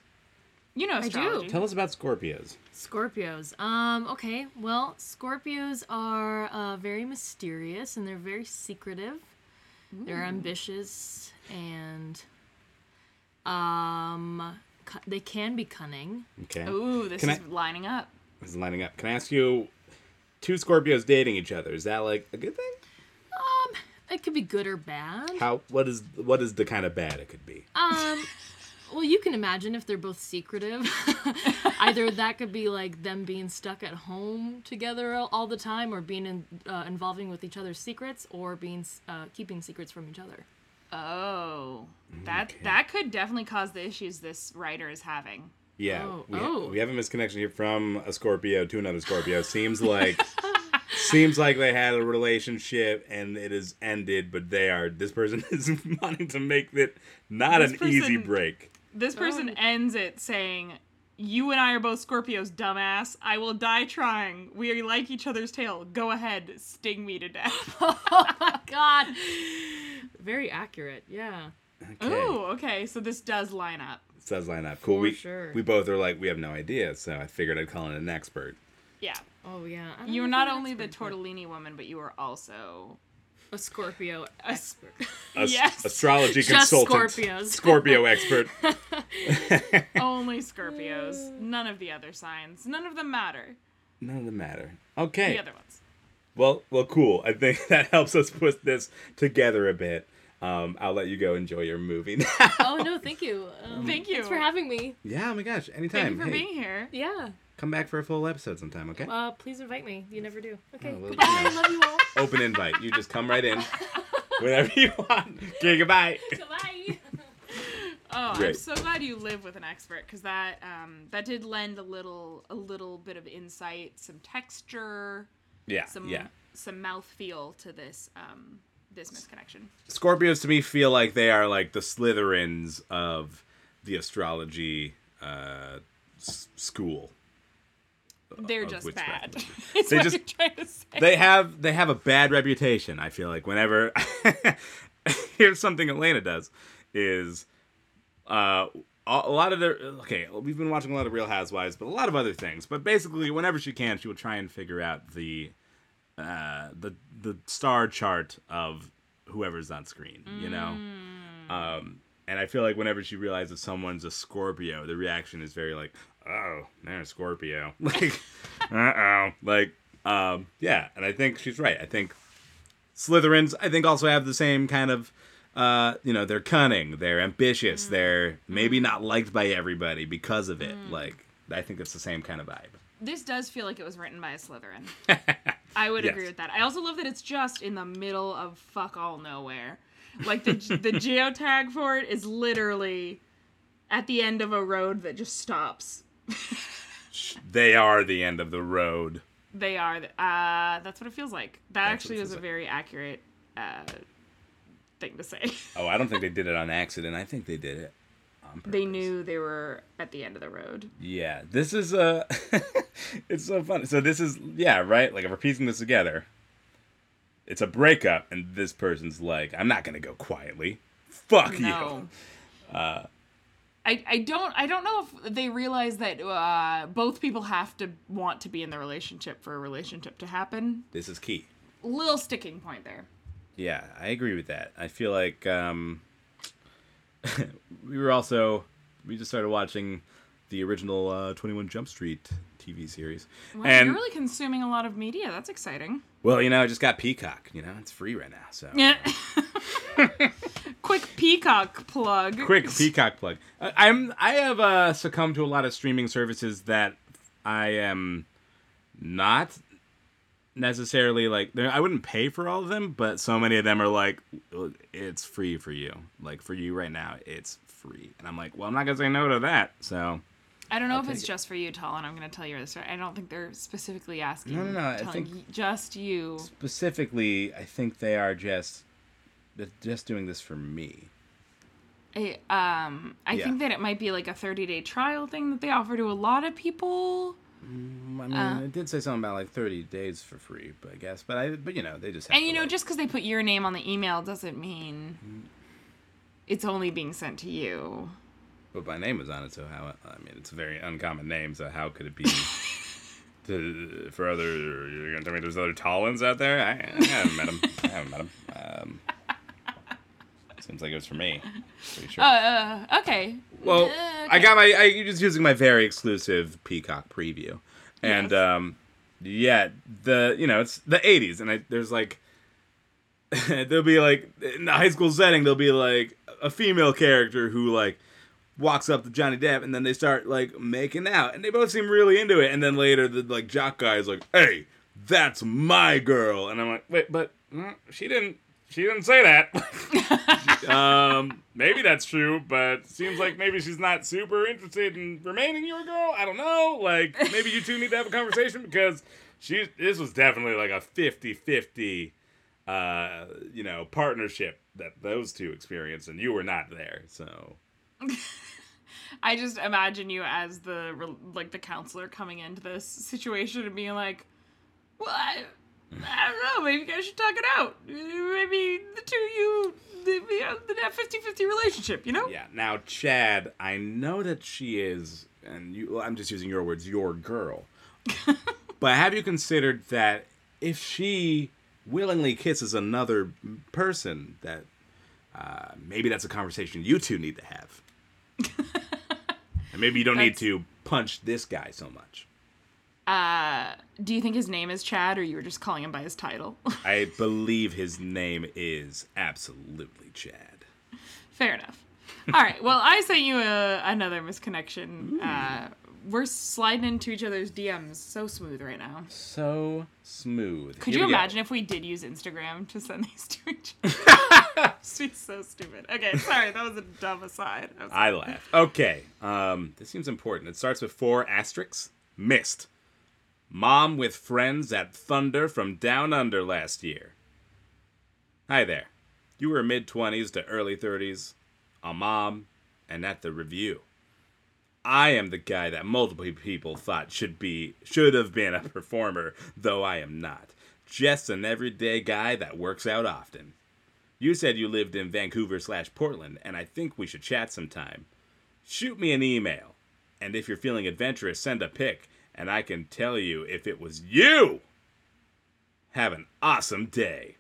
Speaker 2: you know i
Speaker 4: do.
Speaker 2: astrology.
Speaker 1: Tell us about Scorpios.
Speaker 4: Scorpios. Um, okay. Well, Scorpios are uh, very mysterious and they're very secretive. They're ambitious and um cu- they can be cunning.
Speaker 1: Okay.
Speaker 2: Ooh, this
Speaker 1: Can
Speaker 2: is
Speaker 1: I-
Speaker 2: lining up.
Speaker 1: This is lining up. Can I ask you? Two Scorpios dating each other. Is that like a good thing?
Speaker 4: It could be good or bad.
Speaker 1: How? What is? What is the kind of bad it could be?
Speaker 4: Um, well, you can imagine if they're both secretive. Either that could be like them being stuck at home together all, all the time, or being in, uh, involving with each other's secrets, or being uh, keeping secrets from each other.
Speaker 2: Oh, that
Speaker 1: Okay.
Speaker 2: that could definitely cause the issues this writer is having.
Speaker 1: Yeah,
Speaker 4: Oh,
Speaker 1: we,
Speaker 4: oh.
Speaker 1: we have a misconnection here from a Scorpio to another Scorpio. Seems like seems like they had a relationship and it has ended, but they are this person is wanting to make it not
Speaker 2: This
Speaker 1: an easy break.
Speaker 2: This person
Speaker 4: Oh.
Speaker 2: ends it saying, "You and I are both Scorpios, dumbass. I will die trying. We like each other's tail. Go ahead, sting me to death."
Speaker 4: oh my god! Very accurate. Yeah.
Speaker 1: Okay.
Speaker 2: Ooh, okay. So this does line up.
Speaker 1: It does line up. Cool.
Speaker 4: For
Speaker 1: we
Speaker 4: sure.
Speaker 1: we both are like we have no idea, so I figured I'd call in an expert.
Speaker 2: Yeah.
Speaker 4: Oh yeah.
Speaker 2: You
Speaker 4: know
Speaker 2: were not only the tortellini woman, but you were also
Speaker 4: A Scorpio expert.
Speaker 1: Ast-
Speaker 2: Yes.
Speaker 1: astrology
Speaker 4: Just
Speaker 1: consultant,
Speaker 4: Scorpios.
Speaker 1: Scorpio expert.
Speaker 2: Only Scorpios. None of the other signs. None of them matter.
Speaker 1: None of them matter. Okay.
Speaker 2: The other ones.
Speaker 1: Well, well, cool. I think that helps us put this together a bit. Um, I'll let you go enjoy your movie now.
Speaker 4: oh no, thank you. Um,
Speaker 2: Thank you.
Speaker 4: Thanks for having me.
Speaker 1: yeah, oh my gosh, anytime.
Speaker 2: Thank you for
Speaker 1: Hey,
Speaker 2: being here.
Speaker 4: Yeah.
Speaker 1: Come back for a full episode sometime, okay?
Speaker 4: Uh, please invite me. You never do. Okay.
Speaker 1: Oh, well,
Speaker 4: Goodbye.
Speaker 1: you know.
Speaker 4: Love you all.
Speaker 1: Open invite. You just come right in whenever you want. Okay, goodbye.
Speaker 4: Goodbye.
Speaker 2: Oh, I'm so glad you live with an expert because that um, that did lend a little a little bit of insight, some texture,
Speaker 1: Yeah,
Speaker 2: some
Speaker 1: yeah.
Speaker 2: some mouth feel to this um, this misconnection.
Speaker 1: Scorpios to me feel like they are like the Slytherins of the astrology uh, s- school.
Speaker 2: They're just bad.
Speaker 1: They
Speaker 2: what
Speaker 1: just-
Speaker 2: you're trying to say.
Speaker 1: they have they have a bad reputation. I feel like whenever here's something Elena does is uh a lot of their okay we've been watching a lot of Real Housewives, but a lot of other things. But basically, whenever she can, she will try and figure out the uh the the star chart of whoever's on screen. You know. Um, and I feel like whenever she realizes someone's a Scorpio, the reaction is very like, "Oh, they're Scorpio." Like, uh oh. Like, um, yeah. And I think she's right. I think Slytherins, I think, also have the same kind of, uh, you know, they're cunning, they're ambitious, they're maybe not liked by everybody because of it. Like, I think it's the same kind of vibe.
Speaker 2: This does feel like it was written by a Slytherin. I would
Speaker 1: Yes.
Speaker 2: agree with that. I also love that it's just in the middle of fuck all nowhere. Like the the geotag for it is literally at the end of a road that just stops.
Speaker 1: They are the end of the road.
Speaker 2: They are. Uh, that's what it feels like. That
Speaker 1: That's
Speaker 2: actually was a
Speaker 1: like.
Speaker 2: very accurate uh, thing to say.
Speaker 1: Oh, I don't think they did it on accident. I think they did it
Speaker 2: they knew they were at the end of the road.
Speaker 1: Yeah, this is uh it's so funny. So this is yeah, right? Like if we're piecing this together, it's a breakup, and this person's like, I'm not gonna go quietly. Fuck
Speaker 2: No.
Speaker 1: you. Uh,
Speaker 2: I, I don't I don't know if they realize that uh, both people have to want to be in the relationship for a relationship to happen.
Speaker 1: This is key.
Speaker 2: Little sticking point there.
Speaker 1: Yeah, I agree with that. I feel like um we were also we just started watching the original uh, 21 Jump Street TV series.
Speaker 2: Wow,
Speaker 1: and
Speaker 2: you're really consuming a lot of media. That's exciting.
Speaker 1: well, you know, I just got Peacock, you know, it's free right now. So
Speaker 2: Yeah. Quick peacock plug.
Speaker 1: quick peacock plug I- i'm i have uh succumbed to a lot of streaming services that i am not necessarily like they're- i wouldn't pay for all of them but so many of them are like it's free for you like for you right now it's free and i'm like well i'm not gonna say no to that so
Speaker 2: I don't know
Speaker 1: I'll
Speaker 2: if it's
Speaker 1: it.
Speaker 2: just for you, Tal, and I'm going to tell you this. I don't think they're specifically asking.
Speaker 1: No, no, no, I think-
Speaker 2: y- just you.
Speaker 1: specifically i think they are just they're just doing this for me
Speaker 2: I, um, I
Speaker 1: Yeah.
Speaker 2: think that it might be like a 30 day trial thing that they offer to a lot of people.
Speaker 1: i mean
Speaker 2: Uh.
Speaker 1: it did say something about like 30 days for free but i guess but i but you know they just have
Speaker 2: And you know,
Speaker 1: like-
Speaker 2: just because they put your name on the email doesn't mean it's only being sent to you.
Speaker 1: But my name was on it, so how? I mean, it's a very uncommon name, so how could it be to, for other? You're gonna tell me there's other Talons out there? I, I haven't met him. I haven't met him. Um, seems like it was for me. Pretty sure.
Speaker 2: Uh, uh okay.
Speaker 1: well,
Speaker 2: uh,
Speaker 1: I got my. I just using my very exclusive Peacock preview, and
Speaker 2: Yes.
Speaker 1: um, yeah, the you know it's the '80s, and I there's like. there'll be like in the high school setting there'll be like a female character who like walks up to Johnny Depp and then they start like making out and they both seem really into it and then later the like jock guy is like hey that's my girl and I'm like wait but mm, she didn't she didn't say that maybe that's true but seems like maybe she's not super interested in remaining your girl. I don't know. Like maybe you two need to have a conversation because she this was definitely like a 50-50 uh you know partnership that those two experienced and you were not there so.
Speaker 2: I just imagine you as the like the counselor coming into this situation and being like, "Well, I, don't know. Maybe you guys should talk it out. Maybe the two of you, maybe that 50-50 relationship. You know?
Speaker 1: Yeah. Now, Chad, I know that she is, and you, well, I'm just using your words, your girl. but have you considered that if she willingly kisses another person, that uh, maybe that's a conversation you two need to have. and maybe you don't need to punch this guy so much.
Speaker 2: Uh, do you think his name is Chad, or you were just calling him by his title?
Speaker 1: I believe his name is absolutely Chad.
Speaker 2: Fair enough. All right. Well, I sent you a, another misconnection. Uh, we're sliding into each other's DMs so smooth right now.
Speaker 1: So smooth.
Speaker 2: Could
Speaker 1: Here
Speaker 2: you
Speaker 1: we go.
Speaker 2: imagine if we did use Instagram to send these to each other? She's so stupid. Okay, sorry, that was a dumb aside. I
Speaker 1: I laugh. Okay. Um, this seems important. It starts with four asterisks. Missed. Mom with friends at Thunder from Down Under last year. Hi there. You were mid 20s to early 30s, a mom, and at the review. I am the guy that multiple people thought should be should have been a performer, though I am not. Just an everyday guy that works out often. You said you lived in Vancouver slash Portland, and I think we should chat sometime. Shoot me an email, and if you're feeling adventurous, send a pic, and I can tell you if it was you. Have an awesome day.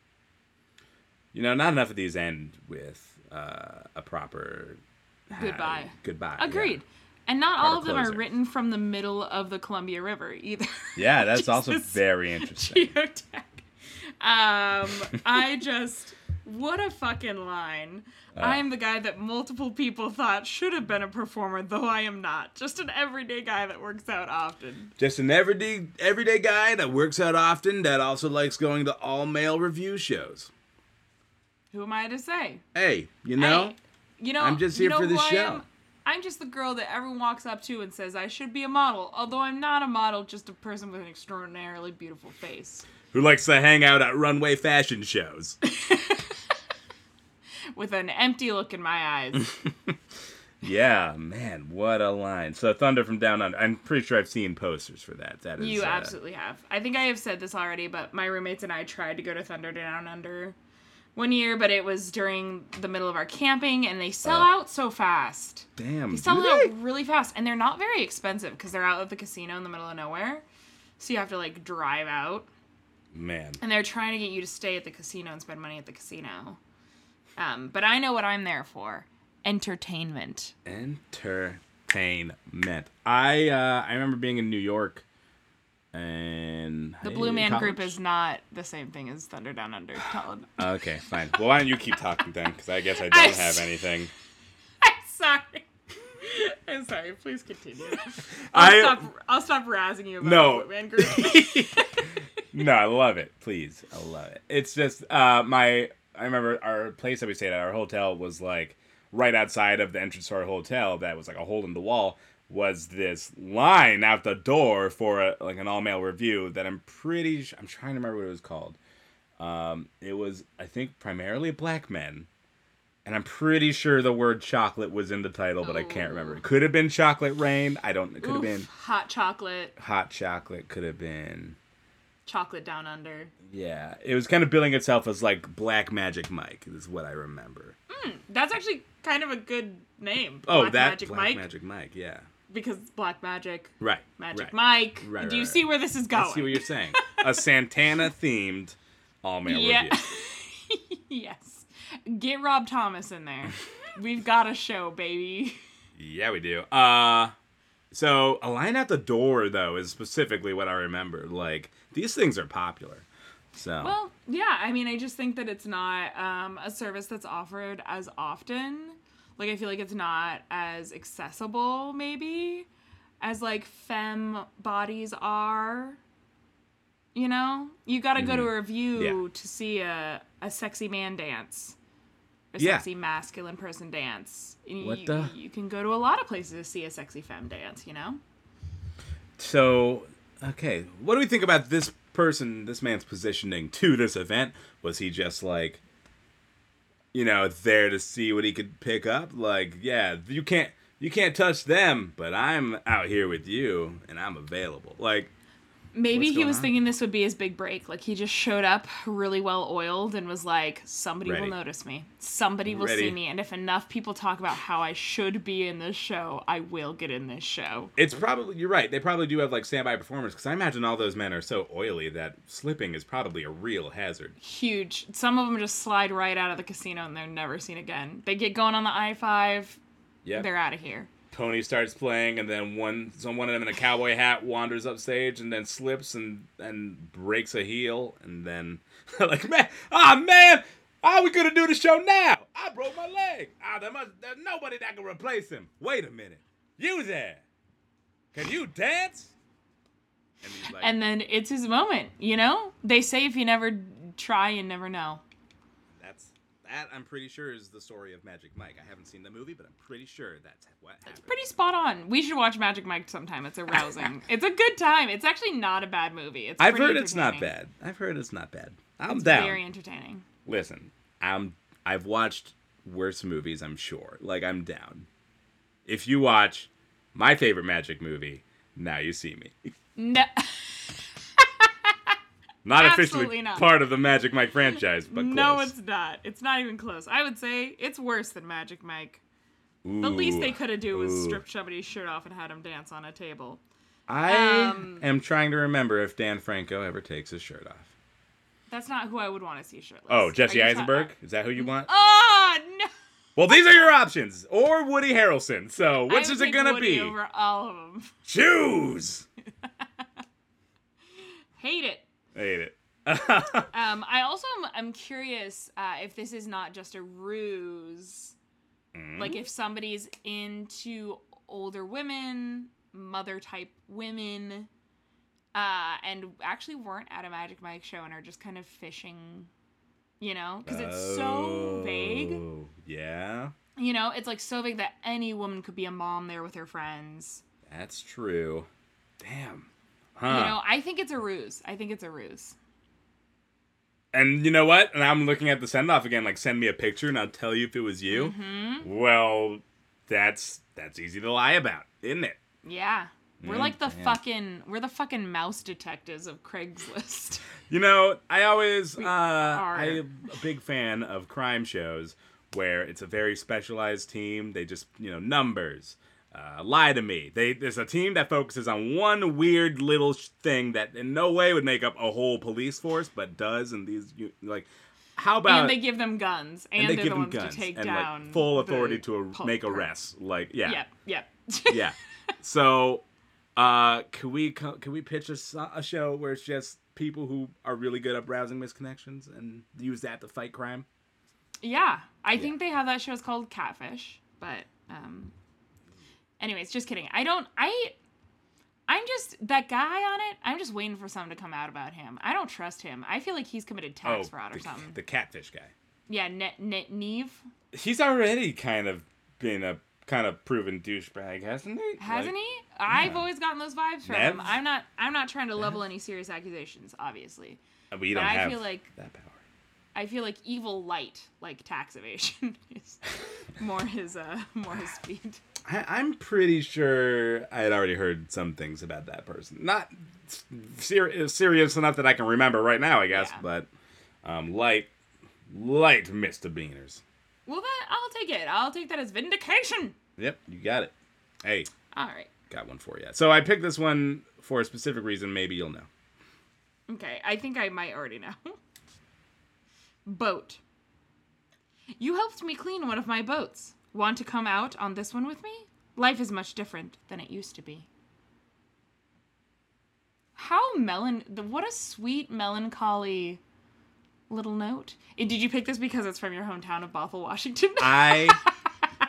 Speaker 1: You know, not enough of these end with uh, a proper
Speaker 2: Goodbye.
Speaker 1: goodbye. yeah.
Speaker 2: Agreed. And not
Speaker 1: Part
Speaker 2: all
Speaker 1: of
Speaker 2: them are written from the middle of the Columbia River either.
Speaker 1: Yeah, that's also very interesting.
Speaker 2: Geotag. Um, I just what a fucking line.
Speaker 1: Uh.
Speaker 2: I am the guy that multiple people thought should have been a performer, though I am not. Just an everyday guy that works out often.
Speaker 1: Just an everyday everyday guy that works out often that also likes going to all male review shows.
Speaker 2: Who am I to say?
Speaker 1: Hey, you know,
Speaker 2: Hey, you know,
Speaker 1: I'm just
Speaker 2: you
Speaker 1: here
Speaker 2: know
Speaker 1: for the show.
Speaker 2: I'm just the girl that everyone walks up to and says I should be a model, although I'm not a model, just a person with an extraordinarily beautiful face.
Speaker 1: who likes to hang out at runway fashion shows.
Speaker 2: With an empty look in my eyes.
Speaker 1: yeah, man, what a line. So Thunder from Down Under. I'm pretty sure I've seen posters for that. That is
Speaker 2: You
Speaker 1: uh,
Speaker 2: absolutely have. I think I have said this already, but my roommates and I tried to go to Thunder Down Under one year, but it was during the middle of our camping, and they sell
Speaker 1: Uh.
Speaker 2: out so fast.
Speaker 1: Damn.
Speaker 2: They sell out
Speaker 1: they?
Speaker 2: really fast, and they're not very expensive because they're out at the casino in the middle of nowhere. So you have to like drive out,
Speaker 1: Man.
Speaker 2: and they're trying to get you to stay at the casino and spend money at the casino. Um, but I know what I'm there for: entertainment.
Speaker 1: Entertainment. I uh I remember being in New York and
Speaker 2: The Blue Man Group is not the same thing as Thunder Down Under.
Speaker 1: Okay, fine. Well, why don't you keep talking then? Because I guess I don't
Speaker 2: I
Speaker 1: have anything.
Speaker 2: I'm sorry. I'm sorry. Please continue. I'll
Speaker 1: I
Speaker 2: stop. I'll stop razzing you about
Speaker 1: No.
Speaker 2: the Blue Man Group.
Speaker 1: no, I love it. Please, I love it. It's just uh, my. I remember our place that we stayed at, our hotel was like right outside of the entrance to our hotel. That was like a hole in the wall. Was this line out the door for a, like an all male review that I'm pretty. Sh- I'm trying to remember what it was called. Um, it was I think primarily black men. And I'm pretty sure the word chocolate was in the title, but I can't remember. It could have been chocolate rain. I don't. It could have been
Speaker 2: hot chocolate,
Speaker 1: hot chocolate. Could have been.
Speaker 2: Chocolate down under.
Speaker 1: Yeah, it was kind of billing itself as like Black Magic Mike, is what I remember.
Speaker 2: That's actually kind of a good name.
Speaker 1: Oh,
Speaker 2: Black
Speaker 1: that
Speaker 2: Magic
Speaker 1: Black
Speaker 2: Mike,
Speaker 1: Magic Mike, yeah.
Speaker 2: because Black Magic,
Speaker 1: Right.
Speaker 2: Magic
Speaker 1: right.
Speaker 2: Mike.
Speaker 1: Right,
Speaker 2: Do you
Speaker 1: right,
Speaker 2: see
Speaker 1: right.
Speaker 2: where this is going?
Speaker 1: I see what you're saying. A Santana themed all male
Speaker 2: Yeah.
Speaker 1: review.
Speaker 2: yes. Get Rob Thomas in there. We've got a show, baby.
Speaker 1: Yeah, we do. Uh so a line at the door though is specifically what I remember. Like these things are popular. So
Speaker 2: Well, yeah. I mean, I just think that it's not um, a service that's offered as often. Like, I feel like it's not as accessible, maybe, as like fem bodies are. You know, you got to go to a review
Speaker 1: Mm-hmm. Yeah.
Speaker 2: to see a, a sexy man dance, a
Speaker 1: Yeah.
Speaker 2: sexy masculine person dance. And
Speaker 1: What
Speaker 2: you,
Speaker 1: the-
Speaker 2: you can go to a lot of places to see a sexy femme dance. You know.
Speaker 1: So, okay, what do we think about this person, this man's positioning to this event? Was he just like, you know, there to see what he could pick up? Like, yeah, you can't, you can't touch them, but I'm out here with you and I'm available. Like,
Speaker 2: Maybe he was
Speaker 1: on?
Speaker 2: thinking this would be his big break. Like he just showed up really well oiled and was like, somebody
Speaker 1: Ready.
Speaker 2: will notice me. Somebody will see me. And if enough people talk about how I should be in this show, I will get in this show.
Speaker 1: It's probably you're right. They probably do have like standby performers because I imagine all those men are so oily that slipping is probably a real hazard.
Speaker 2: Huge. Some of them just slide right out of the casino and they're never seen again. They get going on the I 5,
Speaker 1: Yeah.
Speaker 2: they're out of here.
Speaker 1: Tony starts playing, and then one, so one of them in a cowboy hat wanders upstage, and then slips and and breaks a heel, and then like man, ah man, how we gonna do the show now? I broke my leg. Ah, there must, there's nobody that can replace him. Wait a minute, you there? Can you dance? And like,
Speaker 2: And then it's his moment, you know? They say if you never try, you never know.
Speaker 1: That. I'm pretty sure is the story of Magic Mike. I haven't seen the movie, but I'm pretty sure that's what happened.
Speaker 2: Pretty spot on. We should watch Magic Mike sometime. It's arousing. it's a good time. It's actually not a bad movie. It's
Speaker 1: I've heard it's not bad. I've heard it's not bad. I'm
Speaker 2: It's
Speaker 1: down.
Speaker 2: very entertaining.
Speaker 1: listen, I'm I've watched worse movies, I'm sure. Like I'm down. If you watch my favorite magic movie, now you see me.
Speaker 2: No,
Speaker 1: Not
Speaker 2: Absolutely
Speaker 1: officially
Speaker 2: not.
Speaker 1: part of the Magic Mike franchise, but
Speaker 2: no,
Speaker 1: close.
Speaker 2: it's not. It's not even close. I would say it's worse than Magic Mike. The least they could have do was
Speaker 1: Ooh.
Speaker 2: strip somebody's shirt off and had him dance on a table.
Speaker 1: I
Speaker 2: um,
Speaker 1: am trying to remember if Dave Franco ever takes his shirt off.
Speaker 2: That's not who I would want to see shirtless.
Speaker 1: Oh, Jesse
Speaker 2: you ta-
Speaker 1: Eisenberg? Is that who you want?
Speaker 2: Oh no!
Speaker 1: Well, these are your options. Or Woody Harrelson. So, which is it gonna
Speaker 2: Woody
Speaker 1: be?
Speaker 2: Over all of them.
Speaker 1: Choose.
Speaker 2: Hate it.
Speaker 1: I hate it.
Speaker 2: Um, I also am I'm curious uh, if this is not just a ruse.
Speaker 1: Mm-hmm.
Speaker 2: Like if somebody's into older women, mother type women, uh, and actually weren't at a Magic Mike show and are just kind of fishing, you know, because it's so vague.
Speaker 1: Oh, Yeah.
Speaker 2: You know, it's like so vague that any woman could be a mom there with her friends.
Speaker 1: That's true. Damn. Huh.
Speaker 2: You know, I think it's a ruse. I think it's a ruse.
Speaker 1: and you know what? And I'm looking at the send off again. Like, send me a picture, and I'll tell you if it was you.
Speaker 2: Mm-hmm.
Speaker 1: Well, that's that's easy to lie about, isn't it?
Speaker 2: Yeah. We're like the
Speaker 1: damn.
Speaker 2: fucking we're the fucking mouse detectives of Craigslist.
Speaker 1: You know, I always uh. I'm a big fan of crime shows where it's a very specialized team. They just you know numbers. Uh, lie to me. They there's a team that focuses on one weird little sh- thing that in no way would make up a whole police force, but does. And these you, like, how about
Speaker 2: and they give them guns, and,
Speaker 1: and they
Speaker 2: they're
Speaker 1: give
Speaker 2: the
Speaker 1: them
Speaker 2: ones
Speaker 1: guns
Speaker 2: to take
Speaker 1: and
Speaker 2: down
Speaker 1: like full authority to a, make arrests. Like yeah,
Speaker 2: Yep, yep.
Speaker 1: yeah. So, uh, can we can we pitch a, a show where it's just people who are really good at browsing misconnections and use that to fight crime?
Speaker 2: yeah. I think they have that show. It's called Catfish, but um. Anyways, just kidding. I don't. I. I'm just that guy on it. I'm just waiting for something to come out about him. I don't trust him. I feel like he's committed tax fraud or
Speaker 1: Oh, the,
Speaker 2: something.
Speaker 1: the catfish guy.
Speaker 2: yeah, Net Net Nev
Speaker 1: He's already kind of been a kind of proven douchebag, hasn't he?
Speaker 2: hasn't
Speaker 1: Like,
Speaker 2: he? I've
Speaker 1: yeah.
Speaker 2: always gotten those vibes from
Speaker 1: Nev?
Speaker 2: him. I'm not. I'm not trying to level any serious accusations, obviously.
Speaker 1: We
Speaker 2: But
Speaker 1: don't
Speaker 2: I
Speaker 1: have
Speaker 2: feel like
Speaker 1: that power.
Speaker 2: I feel like evil light, like tax evasion, is more his uh more his speed.
Speaker 1: I, I'm pretty sure I had already heard some things about that person. Not ser- serious enough that I can remember right now, I guess,
Speaker 2: Yeah.
Speaker 1: but um, light, light misdemeanors.
Speaker 2: Well, that I'll take it. I'll take that as vindication.
Speaker 1: Yep, you got it. Hey,
Speaker 2: All right.
Speaker 1: got one for you. So I picked this one for a specific reason. Maybe you'll know.
Speaker 2: Okay. I think I might already know. Boat. You helped me clean one of my boats. Want to come out on this one with me? Life is much different than it used to be. How melon. the- What a sweet melancholy little note. Eh, Did you pick this because it's from your hometown of Bothell, Washington?
Speaker 1: I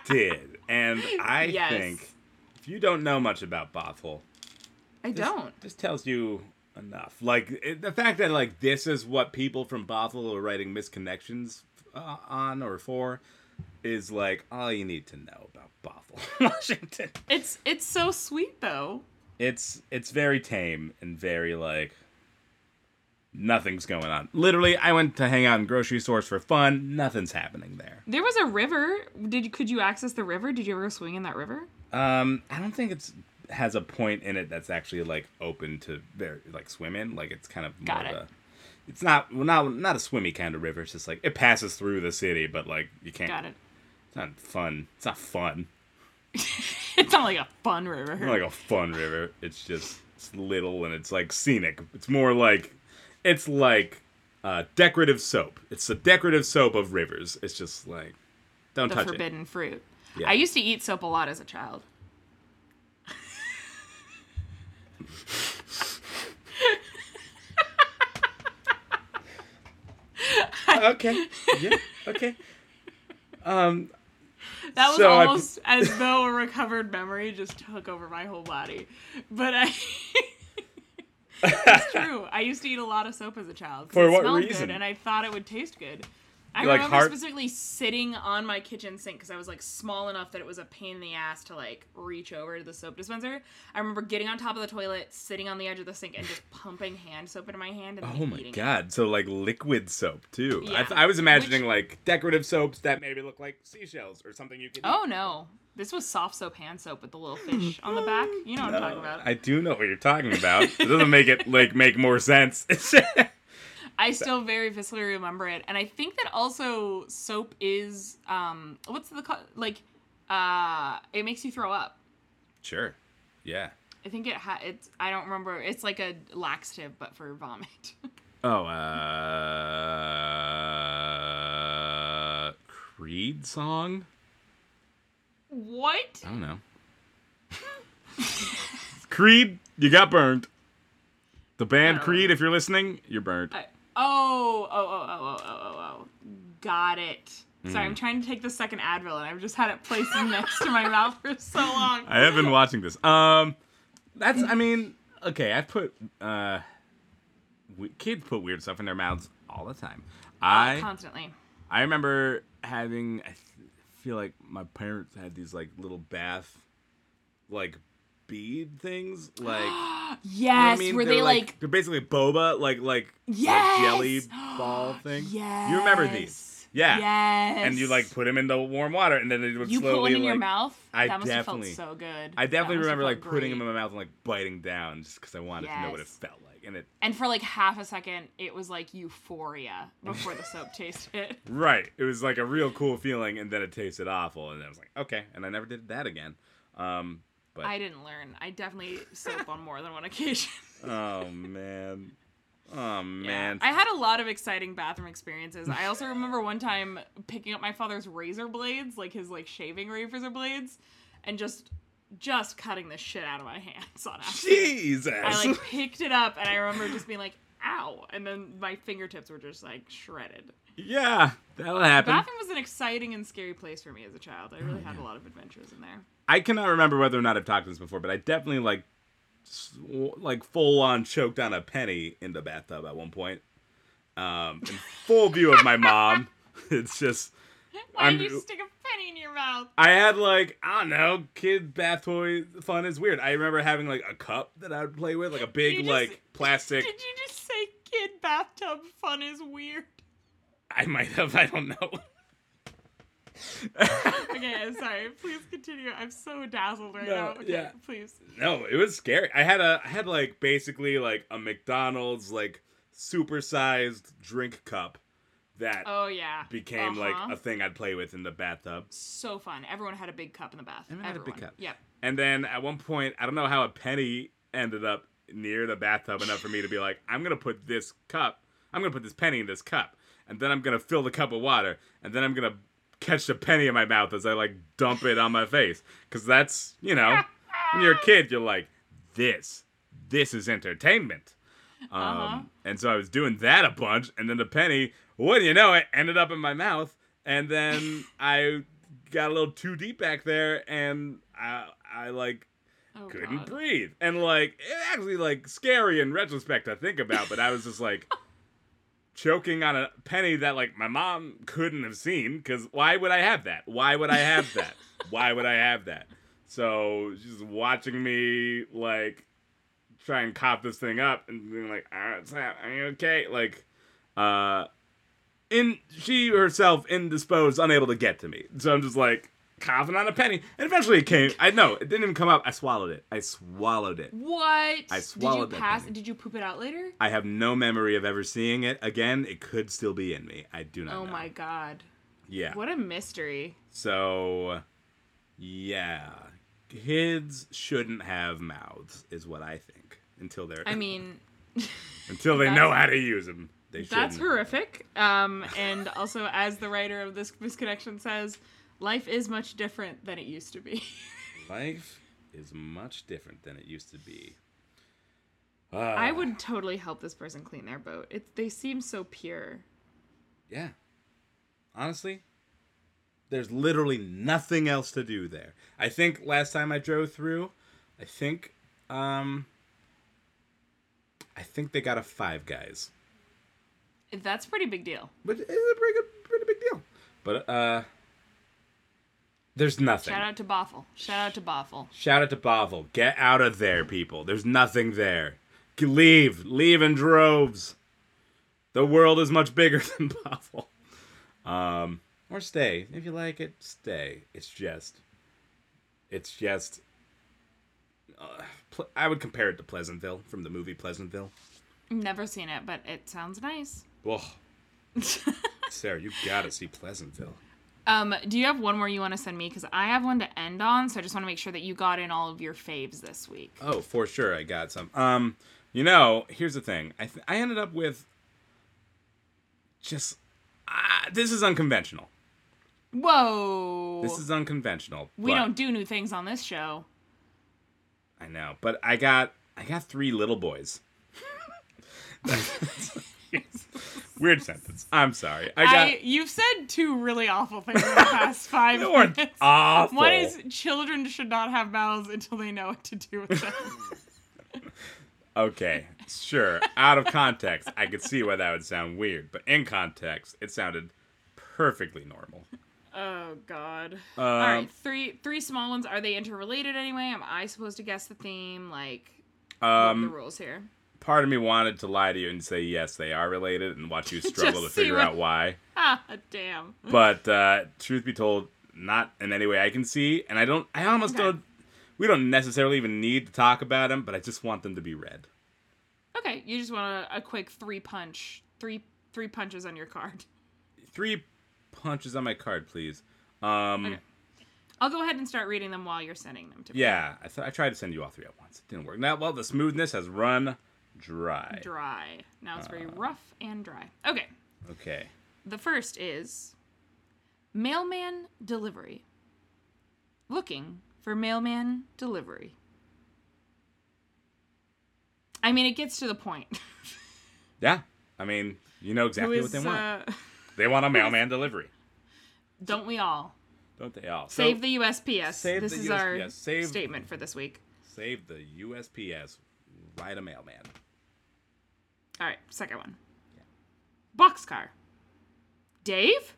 Speaker 1: did, and I
Speaker 2: Yes.
Speaker 1: think if you don't know much about Bothell,
Speaker 2: I
Speaker 1: this-
Speaker 2: don't.
Speaker 1: This tells you enough. Like it, the fact that like this is what people from Bothell are writing misconnections uh, on or for is like all you need to know about Bothell, Washington.
Speaker 2: It's it's so sweet though.
Speaker 1: It's it's very tame and very like nothing's going on. Literally, I went to hang out in grocery stores for fun. Nothing's happening there.
Speaker 2: There was a river. Did could you access the river? Did you ever go swing in that river?
Speaker 1: Um, I don't think it's has a point in it that's actually like open to very like swim in. Like it's kind of more
Speaker 2: Got
Speaker 1: of
Speaker 2: it.
Speaker 1: a. It's not well, not not a swimmy kind of river. It's just like it passes through the city, but like you can't.
Speaker 2: Got it.
Speaker 1: It's not fun. It's not fun.
Speaker 2: It's not like a fun river.
Speaker 1: It's not like a fun river. It's just it's little and it's like scenic. It's more like it's like uh, decorative soap. It's the decorative soap of rivers. It's just like don't
Speaker 2: the
Speaker 1: touch
Speaker 2: forbidden fruit.
Speaker 1: Yeah.
Speaker 2: I used to eat soap a lot as a child.
Speaker 1: Okay. Yeah. Okay. Um.
Speaker 2: That was
Speaker 1: So I-
Speaker 2: almost as though a recovered memory just took over my whole body. But I. it's true. I used to eat a lot of soap as a child.
Speaker 1: For
Speaker 2: it
Speaker 1: what
Speaker 2: smelled
Speaker 1: reason?
Speaker 2: Good and I thought it would taste good. I
Speaker 1: You like
Speaker 2: remember
Speaker 1: heart-
Speaker 2: specifically sitting on my kitchen sink because I was like small enough that it was a pain in the ass to like reach over to the soap dispenser. I remember getting on top of the toilet, sitting on the edge of the sink, and just pumping hand soap into my hand and
Speaker 1: Oh my
Speaker 2: eating it.
Speaker 1: god! So like liquid soap too. I,
Speaker 2: Yeah.
Speaker 1: th- I was imagining
Speaker 2: Which-
Speaker 1: like decorative soaps that maybe look like seashells or something you could. eat.
Speaker 2: Oh no. This was soft soap hand soap with the little fish on the back. You know what I'm talking about.
Speaker 1: I do know what you're talking about. it doesn't make it like make more sense.
Speaker 2: I still very viscerally remember it, and I think that also soap is um what's the co- like uh it makes you throw up.
Speaker 1: sure. Yeah.
Speaker 2: I think it ha- it's I don't remember. It's like a laxative but for vomit.
Speaker 1: Oh, uh, Creed song.
Speaker 2: what?
Speaker 1: I don't know. Creed, you got burned. The band Creed, if you're listening, you're burned.
Speaker 2: I, oh, oh, oh, oh, oh, oh, oh, oh. Got it. Sorry,
Speaker 1: Mm.
Speaker 2: I'm trying to take the second Advil, and I've just had it placed next to my mouth for so long.
Speaker 1: I have been watching this. Um, that's. I mean, okay. I put. Uh, we, kids put weird stuff in their mouths all the time. I
Speaker 2: constantly.
Speaker 1: I remember having. I feel like my parents had these like little bath, like bead things, like. you know
Speaker 2: Yes,
Speaker 1: I mean?
Speaker 2: were
Speaker 1: They're
Speaker 2: they like,
Speaker 1: they're basically boba, like like, like
Speaker 2: Yes!
Speaker 1: jelly ball thing.
Speaker 2: yes?
Speaker 1: You remember these? Yeah.
Speaker 2: Yes.
Speaker 1: And you like put them into warm water, and then they would
Speaker 2: you
Speaker 1: slowly
Speaker 2: put one in
Speaker 1: like,
Speaker 2: your mouth.
Speaker 1: I
Speaker 2: that must
Speaker 1: definitely-
Speaker 2: have felt so good.
Speaker 1: I definitely remember like putting them in my mouth and like biting down just because I wanted to know what it felt like. And it
Speaker 2: And for like half a second, it was like euphoria before the soap tasted.
Speaker 1: right, it was like a real cool feeling, and then it tasted awful, and I was like, okay, and I never did that again. Um, but
Speaker 2: I didn't learn. I definitely soap on more than one occasion.
Speaker 1: oh man, oh man, Yeah.
Speaker 2: I had a lot of exciting bathroom experiences. I also remember one time picking up my father's razor blades, like his like shaving razor blades, and just just cutting the shit out of my hands on accident.
Speaker 1: Jesus.
Speaker 2: I like picked it up and I remember just being like, ow. And then my fingertips were just like shredded.
Speaker 1: yeah, that'll happen.
Speaker 2: Bathroom was an exciting and scary place for me as a child. I really had a lot of adventures in there.
Speaker 1: I cannot remember whether or not I've talked to this before, but I definitely like, like full on choked on a penny in the bathtub at one point. Um, in full view of my mom. It's just
Speaker 2: Why
Speaker 1: I'm-
Speaker 2: did you stick a penny in your mouth?
Speaker 1: I had like I don't know, kid bath toy fun is weird. I remember having like a cup that I would play with, like a big
Speaker 2: just-
Speaker 1: like plastic.
Speaker 2: Did you just say kid bathtub fun is weird?
Speaker 1: I might have, I don't know.
Speaker 2: Okay, I'm sorry. Please continue. I'm so dazzled right
Speaker 1: No,
Speaker 2: now. Okay,
Speaker 1: yeah.
Speaker 2: please.
Speaker 1: No, it was scary. I had a I had like basically like a McDonald's like supersized drink cup that
Speaker 2: Oh yeah.
Speaker 1: became
Speaker 2: Uh-huh.
Speaker 1: like a thing I'd play with in the bathtub.
Speaker 2: so fun. Everyone had a big cup in the bath.
Speaker 1: Everyone had a big cup.
Speaker 2: Yep.
Speaker 1: And then at one point, I don't know how a penny ended up near the bathtub enough for me to be like, I'm gonna put this cup, I'm gonna put this penny in this cup, and then I'm gonna fill the cup with water, and then I'm gonna catch the penny in my mouth as I like dump it on my face, because that's you know, when you're a kid, you're like, this, this is entertainment. Um,
Speaker 2: Uh-huh.
Speaker 1: And so I was doing that a bunch, and then the penny, wouldn't you know it, ended up in my mouth, and then I got a little too deep back there, and I, I like
Speaker 2: Oh,
Speaker 1: couldn't
Speaker 2: God.
Speaker 1: breathe, and like it actually like scary in retrospect to think about, but I was just like choking on a penny that like my mom couldn't have seen, because why would I have that? Why would I have that? why would I have that? So she's watching me like try and cop this thing up and being like, "All right, Sam, are you okay?" Like, uh, in she herself indisposed, unable to get to me. So I'm just like, coughing on a penny, and eventually it came. I know it didn't even come up. I swallowed it. I swallowed it.
Speaker 2: What?
Speaker 1: I swallowed
Speaker 2: Did you pass? Did you poop it out later?
Speaker 1: I have no memory of ever seeing it again. It could still be in me. I do not
Speaker 2: Oh
Speaker 1: know.
Speaker 2: my god.
Speaker 1: Yeah.
Speaker 2: What a mystery.
Speaker 1: So, yeah, kids shouldn't have mouths, is what I think. Until they're,
Speaker 2: I mean,
Speaker 1: until they know how to use them, they
Speaker 2: that's horrific. Um, and also, as the writer of this misconnection says, life is much different than it used to be.
Speaker 1: Life is much different than it used to be.
Speaker 2: I
Speaker 1: Ah,
Speaker 2: would totally help this person clean their boat. It, they seem so pure.
Speaker 1: Yeah. Honestly, there's literally nothing else to do there. I think last time I drove through, I think, um, I think they got a Five Guys.
Speaker 2: That's a pretty big deal.
Speaker 1: but it's a pretty good, pretty big deal. But uh, there's nothing.
Speaker 2: Shout out to Boffle. Shout out to Boffle.
Speaker 1: Shout out to Bovel. Get out of there, people. There's nothing there. Leave, leave in droves. The world is much bigger than Bovel. Um, or stay if you like it. Stay. It's just, it's just. Uh, pl- I would compare it to Pleasantville from the movie Pleasantville.
Speaker 2: Never seen it, but it sounds nice.
Speaker 1: Whoa, Sarah, you gotta see Pleasantville.
Speaker 2: Um, do you have one more you want to send me? Because I have one to end on, so I just want to make sure that you got in all of your faves this week.
Speaker 1: Oh, for sure, I got some. Um, you know, here's the thing. I th- I ended up with just uh, this is unconventional.
Speaker 2: Whoa!
Speaker 1: This is unconventional.
Speaker 2: we don't do new things on this show.
Speaker 1: I know, but I got I got three little boys. Weird sentence. I'm sorry. I got.
Speaker 2: I you've said two really awful things in the past five
Speaker 1: weren't
Speaker 2: minutes.
Speaker 1: awful.
Speaker 2: One is children should not have mouths until they know what to do with them.
Speaker 1: okay, sure. Out of context, I could see why that would sound weird, but in context, it sounded perfectly normal.
Speaker 2: oh God!
Speaker 1: Um,
Speaker 2: All right, three three small ones. Are they interrelated anyway? Am I supposed to guess the theme? Like, what are the
Speaker 1: Um,
Speaker 2: rules here?
Speaker 1: Part of me wanted to lie to you and say yes, they are related, and watch you struggle to figure
Speaker 2: what-
Speaker 1: out why.
Speaker 2: Ah, damn.
Speaker 1: But uh, truth be told, not in any way I can see, and I don't. I almost
Speaker 2: Okay.
Speaker 1: don't. We don't necessarily even need to talk about them, but I just want them to be read.
Speaker 2: Okay, you just want a, a quick three punch, three three punches on your card.
Speaker 1: Three punches on my card, please. Um,
Speaker 2: Okay. I'll go ahead and start reading them while you're sending them to me.
Speaker 1: yeah, I, th- I tried to send you all three at once. It didn't work. Now, well, the smoothness has run dry.
Speaker 2: Dry. Now it's
Speaker 1: Uh.
Speaker 2: very rough and dry. Okay.
Speaker 1: Okay.
Speaker 2: The first is mailman delivery. Looking for mailman delivery. I mean, it gets to the point.
Speaker 1: Yeah, I mean, you know exactly what they want.
Speaker 2: uh,
Speaker 1: They want a mailman delivery,
Speaker 2: don't we all?
Speaker 1: don't they all?
Speaker 2: Save
Speaker 1: So,
Speaker 2: the USPS.
Speaker 1: Save
Speaker 2: this
Speaker 1: the
Speaker 2: is our
Speaker 1: Save-
Speaker 2: statement for this week.
Speaker 1: save the USPS. Write a mailman.
Speaker 2: All right, second one. Boxcar. Dave?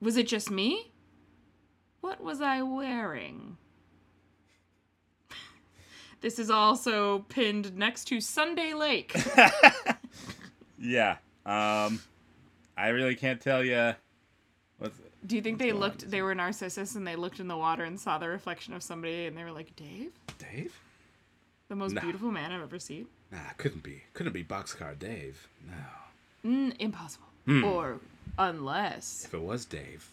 Speaker 2: Was it just me? What was I wearing? This is also pinned next to Sunday Lake.
Speaker 1: Yeah. Um, I really can't tell you. What's,
Speaker 2: Do you think they
Speaker 1: on?
Speaker 2: looked, they were narcissists and they looked in the water and saw the reflection of somebody and they were like, Dave?
Speaker 1: Dave?
Speaker 2: The most
Speaker 1: Nah.
Speaker 2: beautiful man I've ever seen?
Speaker 1: Nah, couldn't be. Couldn't be Boxcar Dave. No.
Speaker 2: Mm, impossible.
Speaker 1: Hmm.
Speaker 2: Or unless.
Speaker 1: If it was Dave,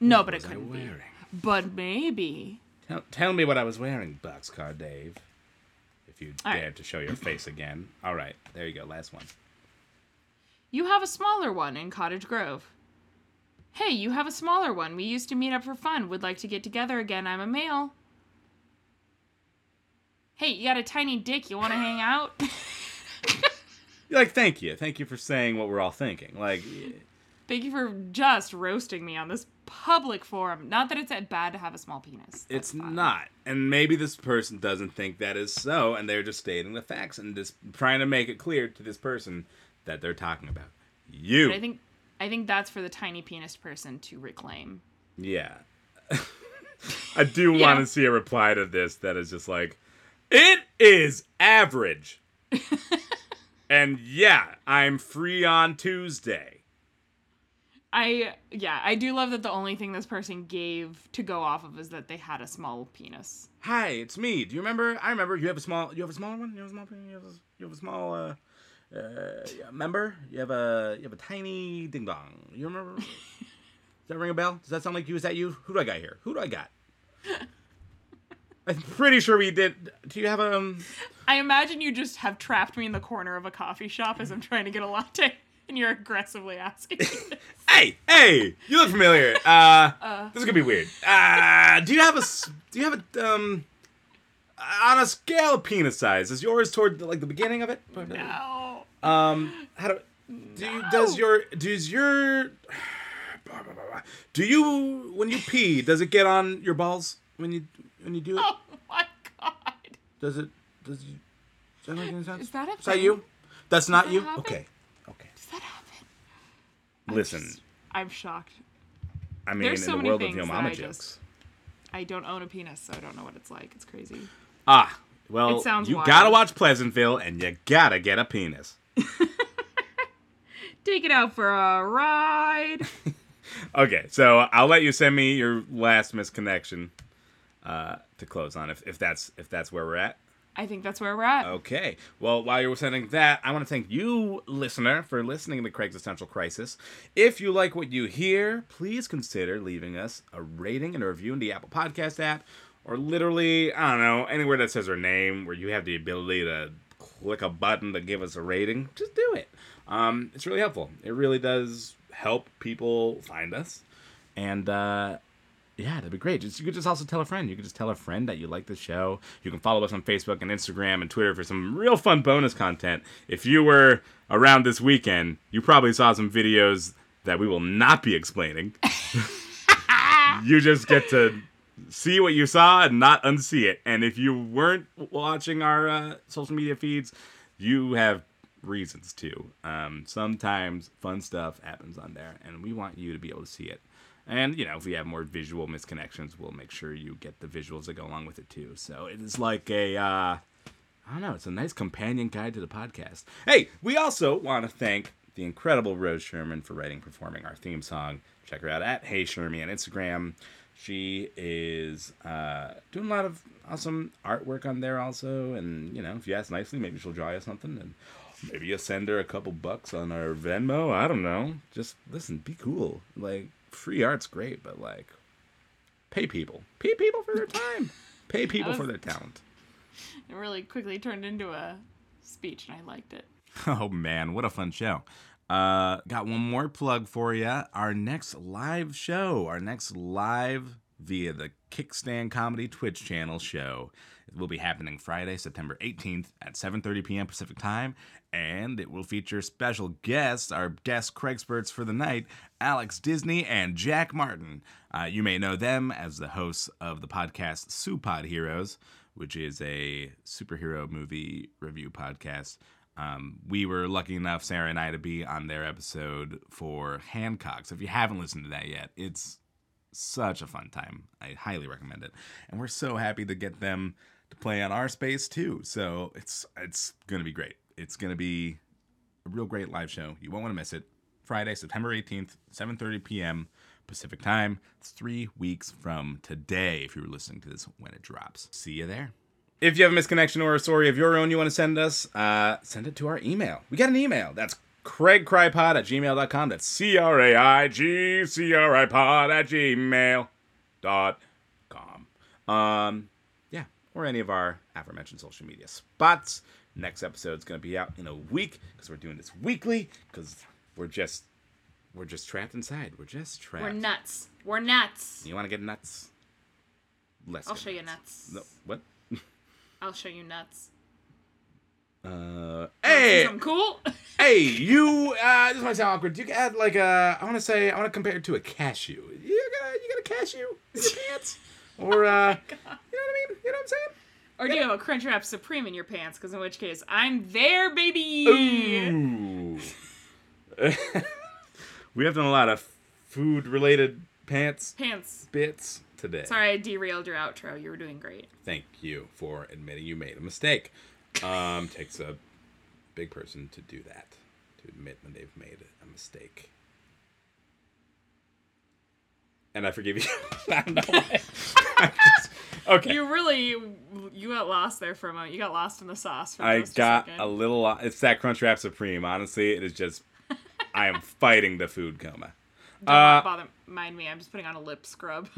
Speaker 2: No, but it
Speaker 1: was I
Speaker 2: couldn't be.
Speaker 1: wearing?
Speaker 2: But maybe.
Speaker 1: Tell, tell me what I was wearing, Boxcar Dave. If you
Speaker 2: All right.
Speaker 1: dared to show your face again. All right, there you go. Last one.
Speaker 2: You have a smaller one in Cottage Grove. Hey, you have a smaller one. We used to meet up for fun. Would like to get together again. I'm a male. Hey, you got a tiny dick. You want to hang out?
Speaker 1: Like, thank you, thank you for saying what we're all thinking. Like,
Speaker 2: Thank you for just roasting me on this public forum. Not that it's that bad to have a small penis. That's
Speaker 1: it's
Speaker 2: fine.
Speaker 1: not, and maybe this person doesn't think that is so, and they're just stating the facts and just trying to make it clear to this person that they're talking about you.
Speaker 2: But I think I think that's for the tiny penis person to reclaim.
Speaker 1: Yeah. I do
Speaker 2: Yeah.
Speaker 1: want to see a reply to this that is just like, it is average. and yeah, I'm free on Tuesday.
Speaker 2: I yeah, I do love that the only thing this person gave to go off of is that they had a small penis.
Speaker 1: Hi, it's me. Do you remember? I remember. You have a small. You have a small one. You have a small. You have a, you have a small. Uh, uh, yeah, member. You have a. You have a tiny ding dong. You remember? Does that ring a bell? Does that sound like you? Is that you? Who do I got here? Who do I got? I'm pretty sure we did. Do you have a? Um,
Speaker 2: I imagine you just have trapped me in the corner of a coffee shop as I'm trying to get a latte, and you're aggressively asking.
Speaker 1: hey, hey! You look familiar. Uh, this is gonna be weird. Uh, do you have a? s- Do you have a? Um, on a scale of penis size, is yours toward like the beginning of it?
Speaker 2: no.
Speaker 1: Um, how do, do you, does your does your do you when you pee does it get on your balls when you when you do it?
Speaker 2: Oh my god.
Speaker 1: Does it does you does that make any sense?
Speaker 2: Is that a
Speaker 1: Is that
Speaker 2: thing?
Speaker 1: you? That's not
Speaker 2: that
Speaker 1: you.
Speaker 2: happen?
Speaker 1: Okay, okay.
Speaker 2: Does that happen?
Speaker 1: Listen,
Speaker 2: Just- I'm shocked.
Speaker 1: I mean,
Speaker 2: there's
Speaker 1: in
Speaker 2: so
Speaker 1: the
Speaker 2: many
Speaker 1: world of
Speaker 2: things
Speaker 1: your
Speaker 2: that
Speaker 1: mama
Speaker 2: I
Speaker 1: jokes.
Speaker 2: just- I don't own a penis, so I don't know what it's like. It's crazy.
Speaker 1: Ah, well,
Speaker 2: It sounds
Speaker 1: you
Speaker 2: wild.
Speaker 1: gotta watch Pleasantville, and you gotta get a penis.
Speaker 2: Take it out for a ride.
Speaker 1: Okay, so I'll let you send me your last misconnection uh, to close on, if, if that's if that's where we're at.
Speaker 2: I think that's where we're at.
Speaker 1: Okay. Well, while you're sending that, I want to thank you, listener, for listening to Craig's Essential Crisis. If you like what you hear, please consider leaving us a rating and a review in the Apple Podcast app, or literally, I don't know, anywhere that says our name, where you have the ability to click a button to give us a rating. Just do it. Um, it's really helpful. It really does help people find us, and uh, yeah, that'd be great. Just you could just also tell a friend. You could just tell a friend that you like the show. You can follow us on Facebook and Instagram and Twitter for some real fun bonus content. If you were around this weekend, you probably saw some videos that we will not be explaining. you just get to see what you saw and not unsee it. And if you weren't watching our uh, social media feeds, you have reasons to. Um, sometimes fun stuff happens on there, and we want you to be able to see it. And you know, if we have more visual misconnections, we'll make sure you get the visuals that go along with it too. So it is like a, uh, I don't know, it's a nice companion guide to the podcast. Hey, we also want to thank the incredible Rose Sherman for writing, performing our theme song. Check her out at Hey Shermy on Instagram. She is uh, doing a lot of awesome artwork on there also, and you know, if you ask nicely, maybe she'll draw you something, and maybe you send her a couple bucks on our Venmo. I don't know. Just listen, be cool. Like free art's great, but like pay people, pay people for their time, pay people
Speaker 2: was-
Speaker 1: for their talent.
Speaker 2: It really quickly turned into a speech, and I liked it.
Speaker 1: Oh man, what a fun show. Uh, got one more plug for you. Our next live show, our next live via the Kickstand Comedy Twitch channel show. It will be happening Friday, September 18th at 7:30 p.m. Pacific Time, and it will feature special guests, our guest Craigspurts for the night, Alex Disney and Jack Martin. Uh, you may know them as the hosts of the podcast Supod Heroes, which is a superhero movie review podcast. Um, we were lucky enough, Sarah and I, to be on their episode for Hancock. So if you haven't listened to that yet, it's such a fun time. I highly recommend it. And we're so happy to get them to play on our space too. So it's it's gonna be great. It's gonna be a real great live show. You won't want to miss it. Friday, September 18th, 7:30 p.m. Pacific time. It's three weeks from today if you were listening to this when it drops. See you there. If you have a misconnection or a story of your own you want to send us, uh, send it to our email. We got an email. That's craigcrypod at gmail.com. That's C R A I G C R I pod at gmail dot com. Um, yeah, or any of our aforementioned social media spots. Next episode's gonna be out in a week because we're doing this weekly because we're just we're just trapped inside. We're just trapped.
Speaker 2: We're nuts. We're nuts.
Speaker 1: You want to get nuts? Let's.
Speaker 2: I'll show you nuts.
Speaker 1: No, what?
Speaker 2: I'll show you nuts.
Speaker 1: Uh, hey,
Speaker 2: something cool?
Speaker 1: hey, you. Uh, this might sound awkward. You can add like a. I want to say. I want to compare it to a cashew. You got a. You got a cashew in your pants, or uh, you know what I mean? You know what I'm saying?
Speaker 2: Or do you have a Crunchwrap Supreme in your pants? Because in which case, I'm there, baby.
Speaker 1: Ooh. we have done a lot of food-related pants
Speaker 2: Pants.
Speaker 1: bits today.
Speaker 2: Sorry, I derailed your outro. You were doing great.
Speaker 1: Thank you for admitting you made a mistake. Um, takes a big person to do that, to admit when they've made a mistake. and I forgive you. I don't know why. okay.
Speaker 2: You really you got lost there for a moment. You got lost in the sauce. For
Speaker 1: I
Speaker 2: just
Speaker 1: got
Speaker 2: a,
Speaker 1: a little. It's that Crunchwrap Supreme. Honestly, it is just. I am fighting the food coma.
Speaker 2: Don't
Speaker 1: Uh,
Speaker 2: bother mind me. I'm just putting on a lip scrub.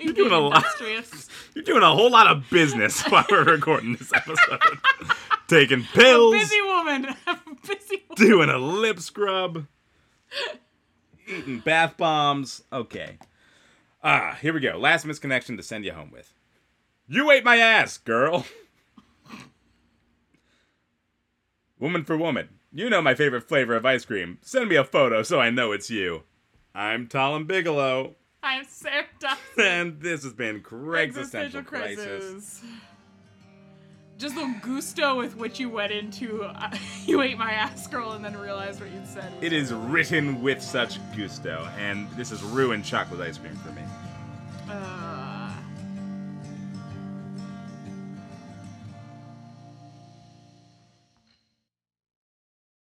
Speaker 1: You're doing a lot. You're doing a whole lot of business while we're recording this episode. Taking pills,
Speaker 2: Busy woman. I'm a busy woman.
Speaker 1: doing a lip scrub, eating bath bombs. Okay. Ah, here we go. Last misconnection to send you home with. You ate my ass, girl. woman for woman. You know my favorite flavor of ice cream. Send me a photo so I know it's you. I'm Talon Bigelow,
Speaker 2: I'm Sarah Dawson.
Speaker 1: and this has been Craig's Essential Crisis.
Speaker 2: Just the gusto with which you went into uh, you ate my ass girl and then realized what you'd said.
Speaker 1: It is written with such gusto, and this is ruined chocolate ice cream for me.
Speaker 2: Uh,